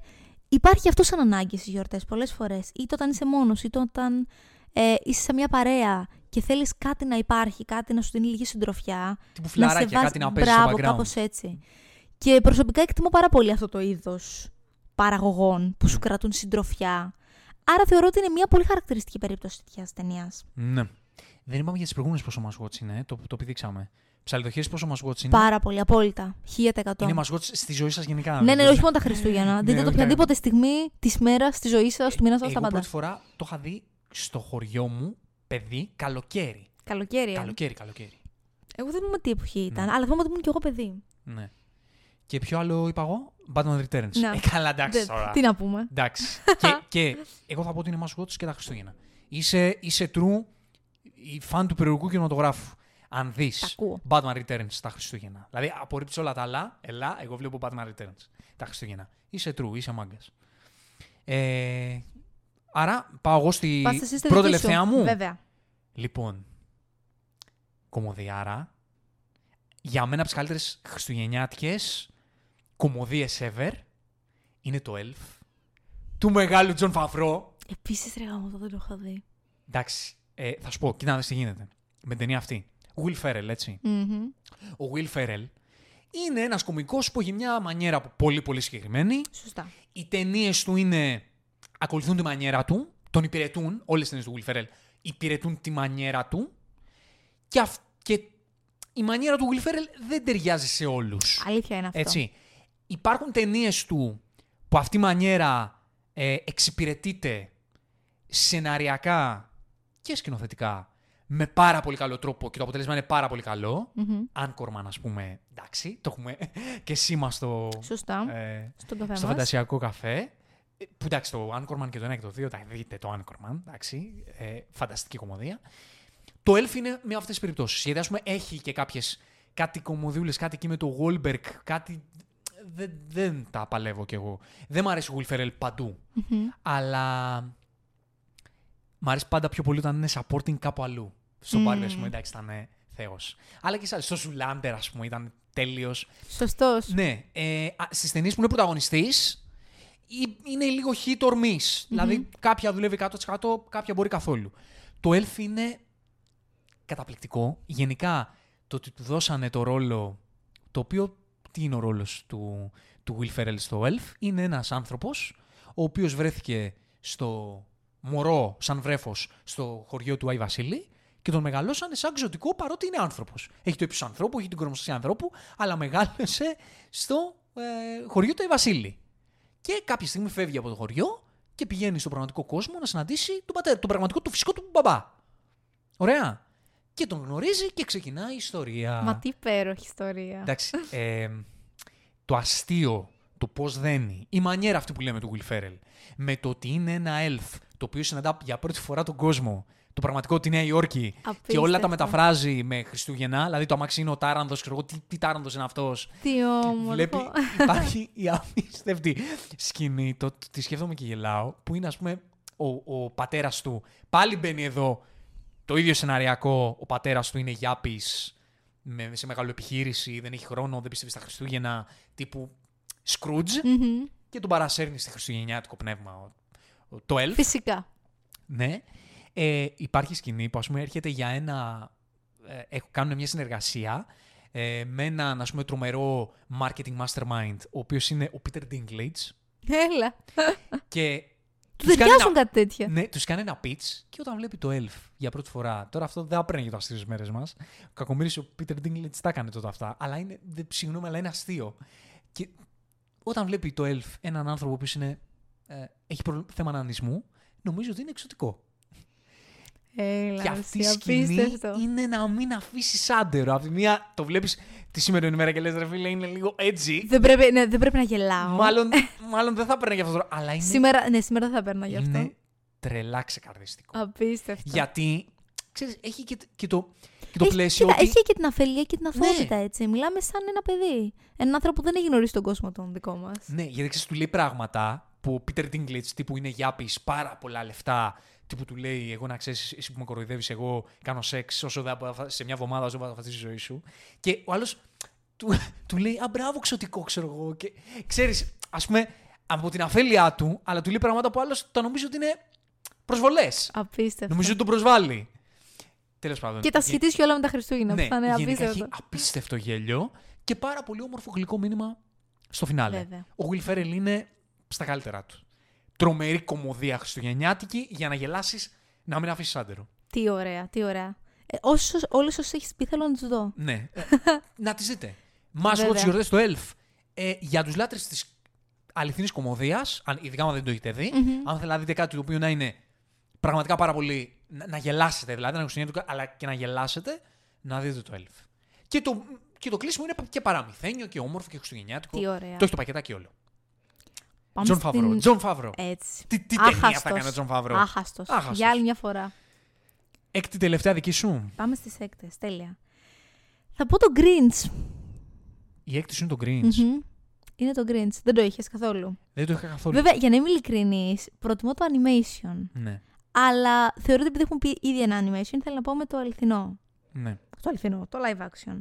Υπάρχει αυτός σαν ανάγκη στις γιορτές πολλές φορές. Είτε όταν είσαι μόνος, είτε όταν ε, είσαι σε μια παρέα και θέλεις κάτι να υπάρχει, κάτι να σου δίνει λίγη συντροφιά. Τύπου να σε φιλαράκια, βάζει. κάτι να παίζεις στο Μπράβο, background. κάπως έτσι. Και προσωπικά εκτιμώ πάρα πολύ αυτό το είδος παραγωγών που σου κρατούν συντροφιά. Άρα θεωρώ ότι είναι μια πολύ χαρακτηριστική περίπτωση τέτοιας ταινίας. Ναι. Δεν είπαμε για τις προηγούμενες πόσο must watch είναι, το, το επιδείξαμε. Ψαλιδοχέ πόσο must watch είναι; Πάρα πολύ, απόλυτα. 1000%. Είναι must watch στη ζωή σας γενικά. Ναι, ναι, δηλαδή; όχι μόνο τα Χριστούγεννα. Ναι, Δείτε το όχι, οποιαδήποτε στιγμή της μέρας, της ζωής σας, του μήνα σας, τα Εγώ πάντα. πρώτη φορά το είχα δει στο χωριό μου, παιδί, καλοκαίρι. Καλοκαίρι. ε. Καλοκαίρι, καλοκαίρι. Εγώ δεν θυμάμαι τι εποχή ήταν, Ναι. αλλά θυμάμαι ότι ήμουν κι εγώ παιδί. Ναι. Και ποιο άλλο είπα εγώ, Batman Returns. Ναι. Ε, καλά, εντάξει Δεν- τώρα. Τι να πούμε. Εντάξει. <laughs> και, και εγώ θα πω ότι είναι must watch και τα Χριστούγεννα. Είσαι, είσαι true η φαν του περιοδικού κινηματογράφου. Αν δεις Τα ακούω. Batman Returns τα Χριστούγεννα. Δηλαδή απορρίψει όλα τα άλλα. Ελά, εγώ βλέπω Batman Returns τα Χριστούγεννα. Είσαι true, είσαι μάγκας. Ε, άρα πάω εγώ στη Πας εσύ στη πρώτη δική σου. τελευταία μου. Βέβαια. Λοιπόν, κωμωδιάρα. Για μένα από τις καλύτερες χριστουγεννιάτικες κωμωδίες ever είναι το Elf του μεγάλου Jon Favreau. Επίσης, ρε γαμώτο, δεν το έχω δει. Εντάξει, ε, θα σου πω, κοίτα να δεις τι γίνεται. Με την ταινία αυτή. Will Ferrell, έτσι. Μμμ. Ο Will Ferrell είναι ένας κωμικός που έχει μια μανιέρα πολύ πολύ συγκεκριμένη. Σωστά. Οι ταινίες του είναι. ακολουθούν τη μανιέρα του. Τον υπηρετούν. Όλες τις ταινίες του Will Ferrell υπηρετούν τη μανιέρα του. Και, αυ- και η μανιέρα του Will Ferrell δεν ταιριάζει σε όλους. Αλήθεια είναι αυτό. Έτσι. Υπάρχουν ταινίες του που αυτή η μανιέρα ε, εξυπηρετείται σεναριακά και σκηνοθετικά με πάρα πολύ καλό τρόπο και το αποτέλεσμα είναι πάρα πολύ καλό. Μμμ. Anchorman, ας πούμε, εντάξει, το έχουμε <laughs> και σήμα στο, Σωστά. ε, Στον καφέ στο μας. φαντασιακό καφέ. Ε, Που εντάξει, το Anchorman και το 1 και το 2, τα δείτε το Anchorman, εντάξει, ε, φανταστική κομμωδία. Το Elf είναι μια από αυτές τις περιπτώσεις. Γιατί ας πούμε έχει και κάποιες, κάτι κομμωδιούλες, κάτι εκεί με το Wahlberg, κάτι... Δεν, δεν τα παλεύω κι εγώ. Δεν μου αρέσει ο Will Ferrell παντού. Μμμ. Αλλά μ' αρέσει πάντα πιο πολύ όταν είναι supporting κάπου αλλού. Στο Μμμ. Barbie, ας πούμε, εντάξει, ήταν ε, θεός. Αλλά και σε άλλες, στο Zoolander, ας πούμε, ήταν τέλειος. Σωστός. Ναι, ε, α, στις ταινίες που είναι πρωταγωνιστής, ή- είναι λίγο hit or miss. Δηλαδή, κάποια δουλεύει 100%, κάποια μπορεί καθόλου. Το Elf είναι καταπληκτικό. Γενικά, το ότι του δώσανε το ρόλο, το οποίο, τι είναι ο ρόλος του, του Will Ferrell στο Elf, είναι ένας άνθρωπος, ο οποίος βρέθηκε στο μωρό, σαν βρέφος, στο χωριό του Άι Βασίλη και τον μεγαλώσανε σαν ξωτικό παρότι είναι άνθρωπος. Έχει το ύψος ανθρώπου, έχει την κορμοστασία ανθρώπου, αλλά μεγάλωσε στο ε, χωριό του Άι Βασίλη. Και κάποια στιγμή φεύγει από το χωριό και πηγαίνει στον πραγματικό κόσμο να συναντήσει τον πατέρα, τον πραγματικό του φυσικό του μπαμπά. Ωραία. Και τον γνωρίζει και ξεκινάει η ιστορία. Μα τι υπέροχη ιστορία. Εντάξει, ε, το αστείο, το πώς δένει, η μανιέρα αυτή που λέμε του Will Ferrell, με το ότι είναι ένα elf το οποίο συναντά για πρώτη φορά τον κόσμο, το πραγματικό τη Νέα Υόρκη, και όλα τα Απίστευτο. μεταφράζει με Χριστούγεννα. Δηλαδή το αμάξι είναι ο Τάρανδος, ξέρω εγώ, τι, τι Τάρανδος είναι αυτός. Τι όμορφο. Βλέπει, υπάρχει η απίστευτη σκηνή, το, το- τη σκέφτομαι και γελάω, που είναι ας πούμε ο, ο πατέρας του, πάλι μπαίνει εδώ, το ίδιο σεναριακό, ο πατέρας του είναι γιάπης, με, σε μεγάλο επιχείρηση, δεν έχει χρόνο, δεν πιστεύει στα Χριστούγεννα, τύπου Scrooge, Μμμ. και τον παρασέρνει στη χριστουγεννιάτικο πνεύμα ο- ο- το Elf. Φυσικά. Ναι. Ε, υπάρχει σκηνή που ας πούμε έρχεται για ένα... Ε, έχουν- κάνουν μια συνεργασία ε, με έναν ας πούμε τρομερό marketing mastermind, ο οποίος είναι ο Peter Dinklage Έλα. και Του τους κάνει ταιριάζουν ένα- κάτι τέτοια. ναι, τους κάνει ένα pitch και όταν βλέπει το Elf για πρώτη φορά, τώρα αυτό δεν απραίνει για το αστείο στις μέρες μας, ο κακομύρης ο Peter Dinklage τα έκανε τότε αυτά, αλλά είναι, δεν, συγγνώμη, αλλά είναι αστείο. Και όταν βλέπει το Elf έναν άνθρωπο που είναι, ε, έχει προβλ- θέμα ανανισμού, νομίζω ότι είναι εξωτικό. Έλα, Και αυτή η εσύ, σκηνή απίστευτο. είναι να μην αφήσεις άντερο. Από τη μία το βλέπεις τη σημερινή ημέρα και λες, ρε φίλε, είναι λίγο έτσι. Δεν πρέπει, ναι, δεν πρέπει να γελάω. μάλλον, <laughs> μάλλον δεν θα παίρνει για αυτό το Αλλά είναι, Σήμερα, ναι, σήμερα δεν θα παίρνα γι' αυτό. είναι τρελά ξεκαρδιστικό. Απίστευτο. Γιατί ξέρεις, έχει και, και το, και το έχει, πλαίσιο. κοίτα, ότι... έχει και την αφελία και την αθωότητα, Ναι. έτσι. Μιλάμε σαν ένα παιδί. Έναν άνθρωπο που δεν έχει γνωρίσει τον κόσμο τον δικό μας. Ναι, γιατί ξέρεις, του λέει πράγματα που ο Peter Dinklage τύπου είναι γιάπης, πάρα πολλά λεφτά. Τύπου του λέει: Εγώ να ξέρεις, εσύ που με κοροϊδεύεις, εγώ κάνω σεξ όσο δεν, σε μια εβδομάδα όσο δεν θα τη ζωή σου. Και ο άλλος του, του λέει: Α, μπράβο, ξωτικό, ξέρω εγώ. Και ξέρεις, ας πούμε, από την αφέλειά του, αλλά του λέει πράγματα που άλλος το νομίζει ότι είναι προσβολές. Απίστευτο. Νομίζω ότι τον προσβάλλει. Τέλος πάντων. Και τα Γε- σχετίζει και όλα με τα Χριστούγεννα. ναι, που θα είναι γενικά έχει απίστευτο. απίστευτο γέλιο και πάρα πολύ όμορφο γλυκό μήνυμα στο φινάλε. Βέβαια. Ο Will Ferrell είναι στα καλύτερά του. Τρομερή κομμωδία χριστουγεννιάτικη για να γελάσεις να μην αφήσεις άντερο. Τι ωραία, τι ωραία. Ε, όσους, όλες όσες έχεις πει θέλω να τους δω. Ναι. Ε, <laughs> να τις δείτε. Μα Βέβαια. τι γιορτέ του Elf. Ε, για τους λάτρε της αληθινής κομμωδίας, ειδικά αν δεν το έχετε δει, Μμμ. αν θέλετε να δείτε κάτι το οποίο να είναι πραγματικά πάρα πολύ. να, να γελάσετε δηλαδή, να χριστουγεννιάτικο, αλλά και να γελάσετε, να δείτε το Elf. Και το, και το κλείσιμο είναι και παραμυθένιο και όμορφο και χριστουγεννιάτικο. Τι ωραία. Το έχεις το πακετάκι όλο. Πάμε Τζον στην- Favreau. Jon Favreau. Έτσι. Τι, τι ταινία θα Άχαστος. έκανε ο Jon Favreau. Άχαστος. Άχαστος. Για άλλη μια φορά. Έκτη τελευταία δική σου; Πάμε στις έκτες. Τέλεια. Θα πω το Grinch. Η έκτη σου είναι το Grinch. Μμμ. Είναι το Grinch. Δεν το είχες καθόλου. Δεν το είχα καθόλου. Βέβαια, για να είμαι ειλικρινής, προτιμώ το animation. Ναι. Αλλά θεωρώ ότι επειδή έχουμε πει ήδη ένα animation, θέλω να πω με το αληθινό. ναι. Το αληθινό, το live action.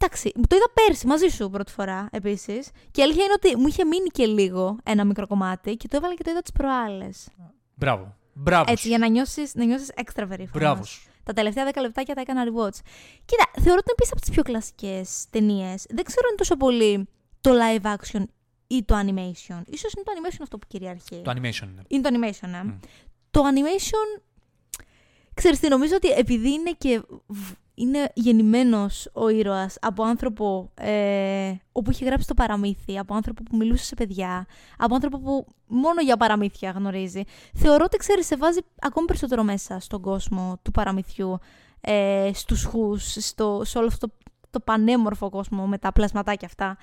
Εντάξει, το είδα πέρσι μαζί σου πρώτη φορά επίσης. Και η αλήθεια είναι ότι μου είχε μείνει και λίγο ένα μικρό κομμάτι και το έβαλα και το είδα τις προάλλες. Μπράβο. Μπράβος. Έτσι, σου. για να νιώσεις να νιώσεις έξτρα περήφανος. Μπράβος. σου. Τα τελευταία 10 λεπτάκια τα έκανα rewatch. Κοίτα, θεωρώ ότι είναι επίσης από τις πιο κλασικές ταινίες. Δεν ξέρω αν είναι τόσο πολύ το live action ή το animation. Ίσως είναι το animation αυτό που κυριαρχεί. Το animation είναι. Είναι το animation, ε. Μμ. Το animation, ξέρεις τι, νομίζω ότι επειδή είναι και β- είναι γεννημένος ο ήρωας από άνθρωπο ε, όπου είχε γράψει το παραμύθι, από άνθρωπο που μιλούσε σε παιδιά, από άνθρωπο που μόνο για παραμύθια γνωρίζει. Θεωρώ ότι, ξέρεις, σε βάζει ακόμη περισσότερο μέσα στον κόσμο του παραμυθιού, ε, στους χους, στο, σε όλο αυτό το, το πανέμορφο κόσμο με τα πλασματάκια αυτά.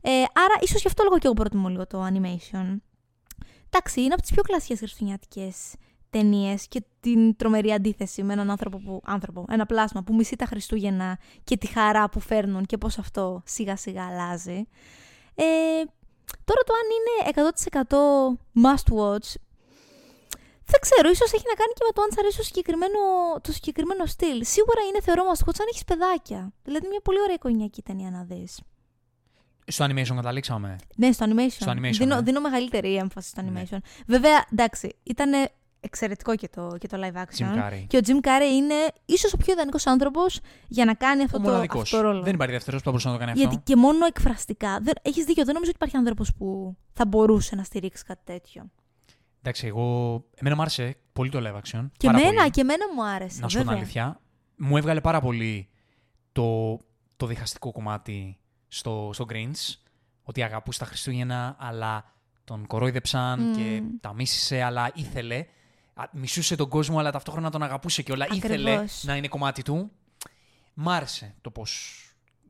Ε, άρα, ίσως γι' αυτό λόγο και εγώ προτιμώ λίγο το animation. Εντάξει, είναι από τις πιο κλασικές χριστουγεννιάτικες ταινίες και την τρομερή αντίθεση με έναν άνθρωπο, που, άνθρωπο, ένα πλάσμα που μισεί τα Χριστούγεννα και τη χαρά που φέρνουν και πώς αυτό σιγά σιγά αλλάζει. Ε, τώρα το αν είναι 100% must watch, δεν ξέρω, ίσως έχει να κάνει και με το αν σ' αρέσει το συγκεκριμένο, το συγκεκριμένο στυλ. Σίγουρα είναι θεωρώ must watch αν έχεις παιδάκια. Δηλαδή μια πολύ ωραία οικογενειακή ταινία να δεις. Στο animation καταλήξαμε. Ναι, στο animation. Στο animation, δίνω, ναι. δίνω μεγαλύτερη έμφαση στο Ναι. animation. Βέβαια, εντάξει, ήταν εξαιρετικό και το, και το live action. Jim Carrey. Και ο Jim Carrey είναι ίσως ο πιο ιδανικός άνθρωπος για να κάνει αυτό, Ο το, μοναδικός. αυτό το ρόλο. Δεν υπάρχει δεύτερος που θα μπορούσε να το κάνει Γιατί αυτό. και μόνο εκφραστικά. Δεν, έχεις δίκιο, δεν νομίζω ότι υπάρχει άνθρωπος που θα μπορούσε να στηρίξει κάτι τέτοιο. Εντάξει, εγώ. Εμένα μου άρεσε πολύ το live action. Και πάρα εμένα, πολύ. και εμένα μου άρεσε. Να σου πω την βέβαια. αλήθεια. Μου έβγαλε πάρα πολύ το, το διχαστικό κομμάτι στο, στο Grinch. Ότι αγαπούσε τα Χριστούγεννα, αλλά τον κορόιδεψαν Μμμ. και τα μίσησε, αλλά ήθελε. Α, Μισούσε τον κόσμο, αλλά ταυτόχρονα τον αγαπούσε και όλα. Ήθελε Ακριβώς. να είναι κομμάτι του. Μ' άρεσε το πώς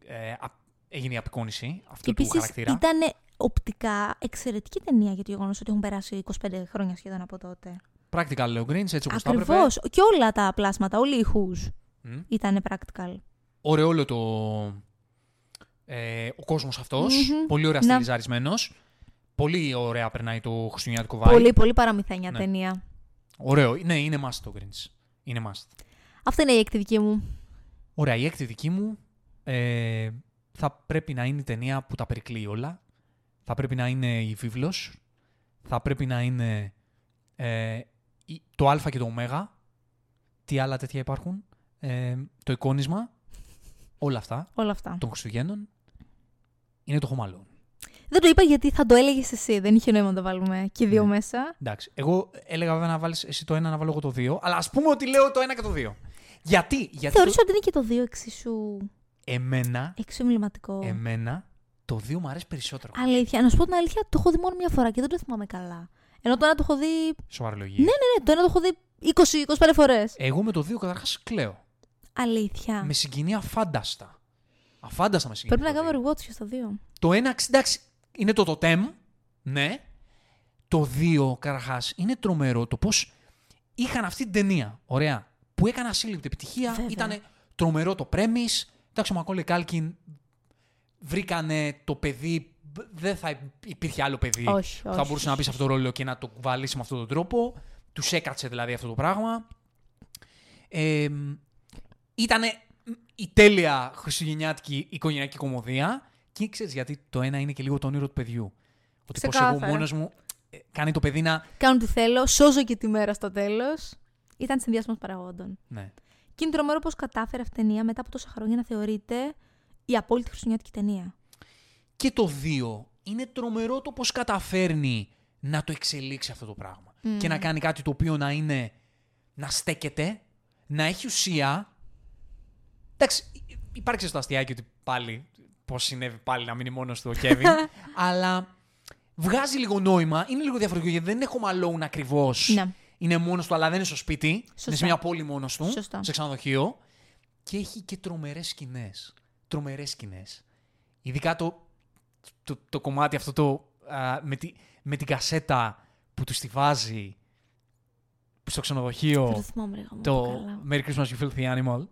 ε, α- έγινε η απεικόνιση Και αυτού του επίσης χαρακτήρα. ήταν οπτικά εξαιρετική ταινία για το γεγονός ότι έχουν περάσει 25 χρόνια σχεδόν από τότε. Practical λέει ο Grinch, έτσι όπως το έπρεπε. Ακριβώς. Και όλα τα πλάσματα, όλοι οι ηχούς Μμ. ήταν practical. Ωραίο όλο το. Ε, ο κόσμος αυτός, Μμμ. Πολύ ωραία Ναι. στυλιζαρισμένος. Πολύ ωραία περνάει το χριστουγεννιάτικο vibe. Πολύ, πολύ παραμυθένια Ναι. ταινία. Ωραίο. Ναι, είναι must το Grinch. Είναι must. Αυτή είναι η έκτη δική μου. Ωραία, η έκτη δική μου ε, θα πρέπει να είναι η ταινία που τα περικλεί όλα. Θα πρέπει να είναι η βίβλος. Θα πρέπει να είναι ε, η- το α και το ω. Τι άλλα τέτοια υπάρχουν. Ε, το εικόνισμα. Όλα αυτά Όλα αυτά. των Χριστουγέννων. Είναι το Home Alone. Δεν το είπα γιατί θα το έλεγες εσύ. Δεν είχε νόημα να το βάλουμε και οι δύο Ναι. μέσα. Εντάξει. Εγώ έλεγα βέβαια να βάλεις εσύ το ένα, να βάλω εγώ το δύο. Αλλά ας πούμε ότι λέω το ένα και το δύο. Γιατί, γιατί Θεωρείς το... ότι είναι και το δύο εξίσου, εμένα, εξίσου εμβληματικό. εμένα το δύο μου αρέσει περισσότερο. Αλήθεια. Να σου πω την αλήθεια, το έχω δει μόνο μια φορά και δεν το θυμάμαι καλά. Ενώ το ένα το έχω δει. Σοβαρολογία. Ναι, ναι, το ένα το έχω δει 20-25 φορές. Εγώ με το δύο καταρχάς κλαίω. Αλήθεια. Με συγκινεί αφάνταστα. Αφάνταστα με συγκινεί. Πρέπει να το δύο. κάνουμε rewatch και στο δύο. Το ένα, εντάξει, είναι το τοτέμ, ναι. Το δύο, καταρχάς, είναι τρομερό το πώς είχαν αυτή την ταινία. Ωραία. Που έκανε ασύλληπτη επιτυχία. Βέβαια. Ήταν τρομερό το premise. Εντάξει, ο Μακόλε Κάλκιν βρήκανε το παιδί. Δεν θα υπήρχε άλλο παιδί Όχι, που όχι. θα μπορούσε να μπει σε αυτό το ρόλο και να το κουβαλήσει με αυτόν τον τρόπο. Τους έκατσε δηλαδή αυτό το πράγμα. Ε, ήταν η τέλεια χριστουγεννιάτικη οικογενειακή κομμωδία. Και ξέρεις γιατί το ένα είναι και λίγο το όνειρο του παιδιού. Ότι πώς εγώ Ξεκάθαρα. μόνος μου ε, κάνει το παιδί να. Κάνω τι θέλω, σώζω και τη μέρα στο τέλος. Ήταν συνδυασμός παραγόντων. Ναι. Και είναι τρομερό πώς κατάφερε αυτή η ταινία μετά από τόσα χρόνια να θεωρείται η απόλυτη χριστουγεννιάτικη ταινία. Και το δύο είναι τρομερό το πώς καταφέρνει να το εξελίξει αυτό το πράγμα. Και να κάνει κάτι το οποίο να είναι. να στέκεται, να έχει ουσία. Εντάξει, υπάρχει στο αστιάκι ότι πάλι. Πώς συνέβη πάλι να μείνει μόνος του ο Κέβιν. <laughs> αλλά βγάζει λίγο νόημα. Είναι λίγο διαφορετικό γιατί δεν είναι home alone ακριβώς. Ναι. Είναι μόνος του, αλλά δεν είναι στο σπίτι. Σωστά. Είναι σε μια πόλη μόνος του. Σωστά. Σε ξενοδοχείο. Και έχει και τρομερές σκηνές. Τρομερές σκηνές. Ειδικά το, το, το κομμάτι αυτό το, α, με, τη, με την κασέτα που του τη βάζει στο Δεν ξενοδοχείο. το θυμάμαι, ρε, γαμώ, το καλά. Merry Christmas You Filthy Animal.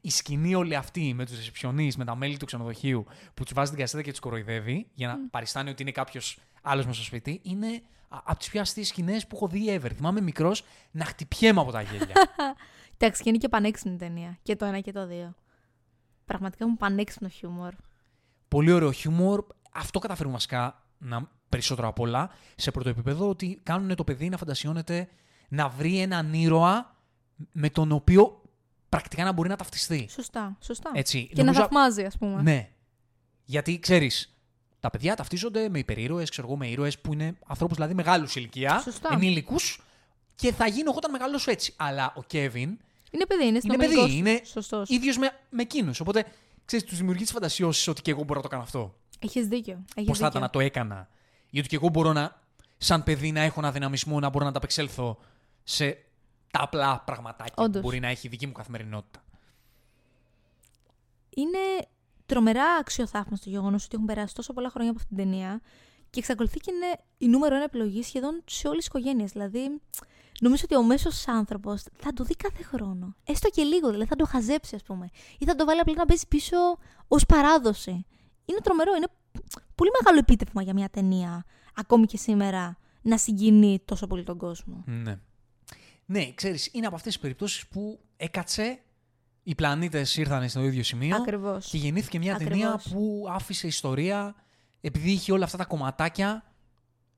Η σκηνή όλη αυτή με τους ρεσεψιονεί, με τα μέλη του ξενοδοχείου που τους βάζει την κασέτα και τους κοροϊδεύει για να παριστάνει ότι είναι κάποιος άλλος μέσα στο σπίτι, είναι από τις πιο αστείες σκηνές που έχω δει ever. Θυμάμαι μικρός να χτυπιέμαι από τα γέλια. <laughs> Εντάξει, και είναι και πανέξυπνη ταινία. Και το ένα και το δύο. Πραγματικά μου πανέξυπνο χιούμορ. Πολύ ωραίο χιούμορ. Αυτό καταφέρουν βασικά να, περισσότερο απ' όλα σε πρώτο επίπεδο ότι κάνουν το παιδί να φαντασιώνεται να βρει έναν ήρωα με τον οποίο πρακτικά να μπορεί να ταυτιστεί. Σωστά, σωστά. Έτσι, και νομίζω- να θαυμάζει, ας πούμε. Ναι. Γιατί ξέρεις, τα παιδιά ταυτίζονται με υπερήρωες, ξέρω εγώ, με ήρωες που είναι ανθρώπους δηλαδή μεγάλους ηλικία, Σωστά. ενήλικους και θα γίνω εγώ όταν μεγαλώσω έτσι. Αλλά ο Κέβιν Είναι παιδί, είναι Είναι παιδί, είναι Σωστός. ίδιος με, με εκείνους. Οπότε ξέρεις, τους δημιουργεί τις φαντασιώσεις ότι και εγώ μπορώ να το κάνω αυτό. Έχεις δίκιο. Έχεις Πώς θα ήταν δίκιο. να το έκανα. Ή ότι και εγώ μπορώ να, σαν παιδί, να έχω ένα δυναμισμό να μπορώ να ανταπεξέλθω σε τα απλά πραγματάκια Όντως. που μπορεί να έχει η δική μου καθημερινότητα. Είναι τρομερά αξιοθαύμαστο το γεγονός ότι έχουν περάσει τόσο πολλά χρόνια από αυτήν την ταινία και εξακολουθεί και είναι η νούμερο ένα επιλογή σχεδόν σε όλες τις οικογένειες. Δηλαδή, νομίζω ότι ο μέσος άνθρωπος θα το δει κάθε χρόνο. Έστω και λίγο, δηλαδή θα το χαζέψει, ας πούμε. Ή θα το βάλει απλά να παίζει πίσω ως παράδοση. Είναι τρομερό, είναι πολύ μεγάλο επίτευγμα για μια ταινία, ακόμη και σήμερα, να συγκινεί τόσο πολύ τον κόσμο. Ναι. Ναι, ξέρεις, είναι από αυτές τις περιπτώσεις που έκατσε, οι πλανήτες ήρθαν στο ίδιο σημείο Ακριβώς. και γεννήθηκε μια Ακριβώς. ταινία που άφησε ιστορία επειδή είχε όλα αυτά τα κομματάκια,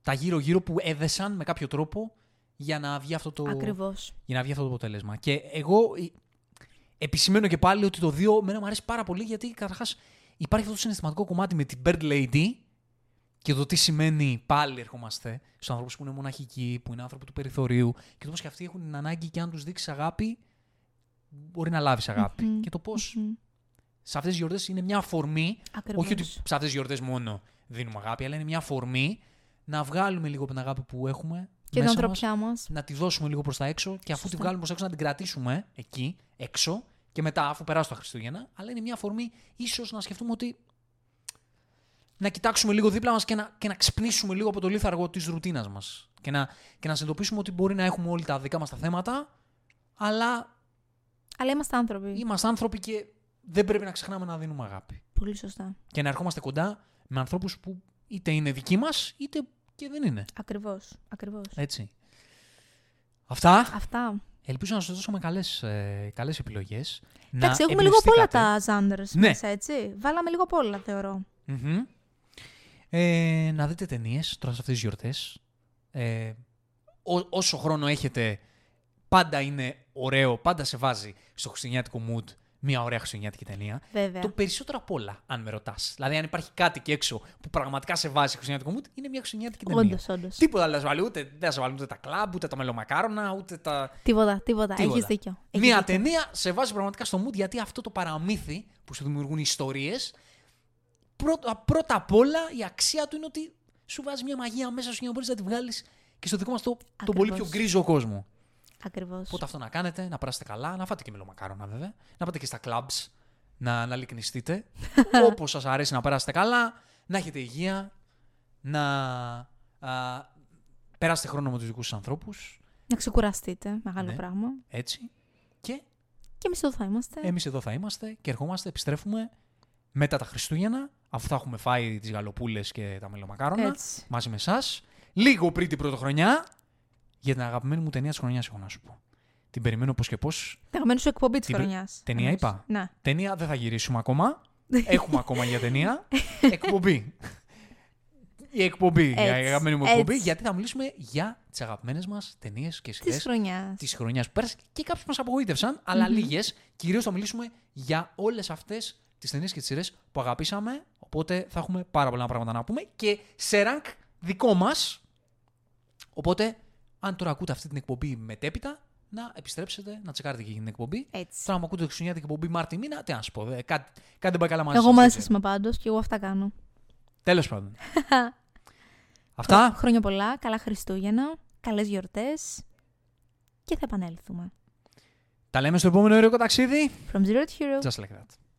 τα γύρω-γύρω που έδεσαν με κάποιο τρόπο για να βγει αυτό το, Ακριβώς. για να βγει αυτό το αποτέλεσμα. Και εγώ ε, επισημαίνω και πάλι ότι το 2 μένα μου αρέσει πάρα πολύ γιατί καταρχάς υπάρχει αυτό το συναισθηματικό κομμάτι με την Bird Lady και το τι σημαίνει πάλι ερχόμαστε στους ανθρώπους που είναι μοναχικοί, που είναι άνθρωποι του περιθωρίου και το πώς και αυτοί έχουν την ανάγκη και αν τους δείξεις αγάπη, μπορεί να λάβεις αγάπη. Μμμ. Και το πώς σε αυτές τις γιορτές είναι μια αφορμή, Ακριβώς. όχι ότι σε αυτές τις γιορτές μόνο δίνουμε αγάπη, αλλά είναι μια αφορμή να βγάλουμε λίγο από την αγάπη που έχουμε. Και την μέσα μας, ανθρωπιά μας. να τη δώσουμε λίγο προς τα έξω και αφού τη Σωστά. βγάλουμε προς τα έξω να την κρατήσουμε εκεί, έξω και μετά αφού περάσουν τα Χριστούγεννα. Αλλά είναι μια αφορμή ίσως να σκεφτούμε ότι να κοιτάξουμε λίγο δίπλα μας και να, και να ξυπνήσουμε λίγο από το λίθαργο της ρουτίνας μας. Και να, και να συνειδητοποιήσουμε ότι μπορεί να έχουμε όλοι τα δικά μας τα θέματα, αλλά Αλλά είμαστε άνθρωποι. είμαστε άνθρωποι και δεν πρέπει να ξεχνάμε να δίνουμε αγάπη. Πολύ σωστά. Και να ερχόμαστε κοντά με ανθρώπους που είτε είναι δικοί μας, είτε και δεν είναι. Ακριβώς. Ακριβώς. Έτσι. Αυτά. Αυτά. Ελπίζω να σας δώσουμε καλές ε, καλές επιλογές. Εντάξει, έχουμε λίγο πολλά τα ζάντρες Ναι. μέσα, έτσι. Βάλαμε λίγο πολλά, θεωρώ. Ε, να δείτε ταινίες τώρα σε αυτές τις γιορτές. Ε, ό- όσο χρόνο έχετε, πάντα είναι ωραίο, πάντα σε βάζει στο χριστουγεννιάτικο mood μια ωραία χριστουγεννιάτικη ταινία. Βέβαια. Το περισσότερο απ' όλα, αν με ρωτάς. Δηλαδή, αν υπάρχει κάτι και έξω που πραγματικά σε βάζει χριστουγεννιάτικο mood, είναι μια χριστουγεννιάτικη ταινία. Όντως, όντως. Τίποτα δεν θα σε βάλει ούτε, δεν θα σε βάλει ούτε τα κλαμπ, ούτε τα μελομακάρονα, ούτε τα. Τίποτα, τίποτα. Τίποτα. Έχει δίκιο. Έχεις Μια δίκιο. ταινία σε βάζει πραγματικά στο mood γιατί αυτό το παραμύθι που σου δημιουργούν ιστορίες. Πρώτα, πρώτα απ' όλα η αξία του είναι ότι σου βάζεις μια μαγεία μέσα σου για να μπορεί να τη βγάλεις και στο δικό μας το, το πολύ πιο Ακριβώς. γκρίζο κόσμο. Ακριβώς. Οπότε αυτό να κάνετε, να περάσετε καλά, να φάτε και μελομακάρονα βέβαια, να πάτε και στα clubs, να, να λυκνιστείτε. <laughs> Όπως σας αρέσει να περάσετε καλά, να έχετε υγεία, να α, περάσετε χρόνο με τους δικούς σας ανθρώπους. Να ξεκουραστείτε. Μεγάλο Ναι. πράγμα. Έτσι. Και Και εμείς εδώ θα είμαστε. Εμείς εδώ θα είμαστε και ερχόμαστε, επιστρέφουμε μετά τα Χριστούγεννα, αφού θα έχουμε φάει τις γαλοπούλες και τα μελομακάρονα, Έτσι. μαζί με εσάς. Λίγο πριν την πρωτοχρονιά, για την αγαπημένη μου ταινία της χρονιάς έχω να σου πω. Την περιμένω πώς και πώς. Τα αγαπημένη σου εκπομπή της Την προ- χρονιάς. ταινία είπα; Ναι. Ταινία δεν θα γυρίσουμε ακόμα. <laughs> Έχουμε ακόμα για ταινία. <laughs> εκπομπή. Η εκπομπή, η Έτσι, αγαπημένη μου εκπομπή, έτσι. γιατί θα μιλήσουμε για τις αγαπημένες μας ταινίες και Της σειρές χρονιάς. της χρονιάς που πέρασε και κάποιες μας απογοήτευσαν, αλλά Μμμ. λίγες. Κυρίως θα μιλήσουμε για όλες αυτές τις ταινίες και τις σειρές που αγαπήσαμε. Οπότε θα έχουμε πάρα πολλά πράγματα να πούμε και σε rank δικό μας. Οπότε, αν τώρα ακούτε αυτή την εκπομπή μετέπειτα, να επιστρέψετε, να τσεκάρετε και την εκπομπή. Έτσι. Τώρα, μου ακούτε Χριστουγεννιάτικη εκπομπή Μάρτι μήνα, τι να σα πω, δε, κάτι, κάτι δεν πάει καλά μαζί Εγώ σας, μαζί δεν σας είμαι πάντως και εγώ αυτά κάνω. Τέλος πάντων. <laughs> Αυτά. Χρόνια πολλά, καλά Χριστούγεννα, καλές γιορτές και θα επανέλθουμε. Τα λέμε στο επόμενο ωριακό ταξίδι. From Zero to Hero. Just like that.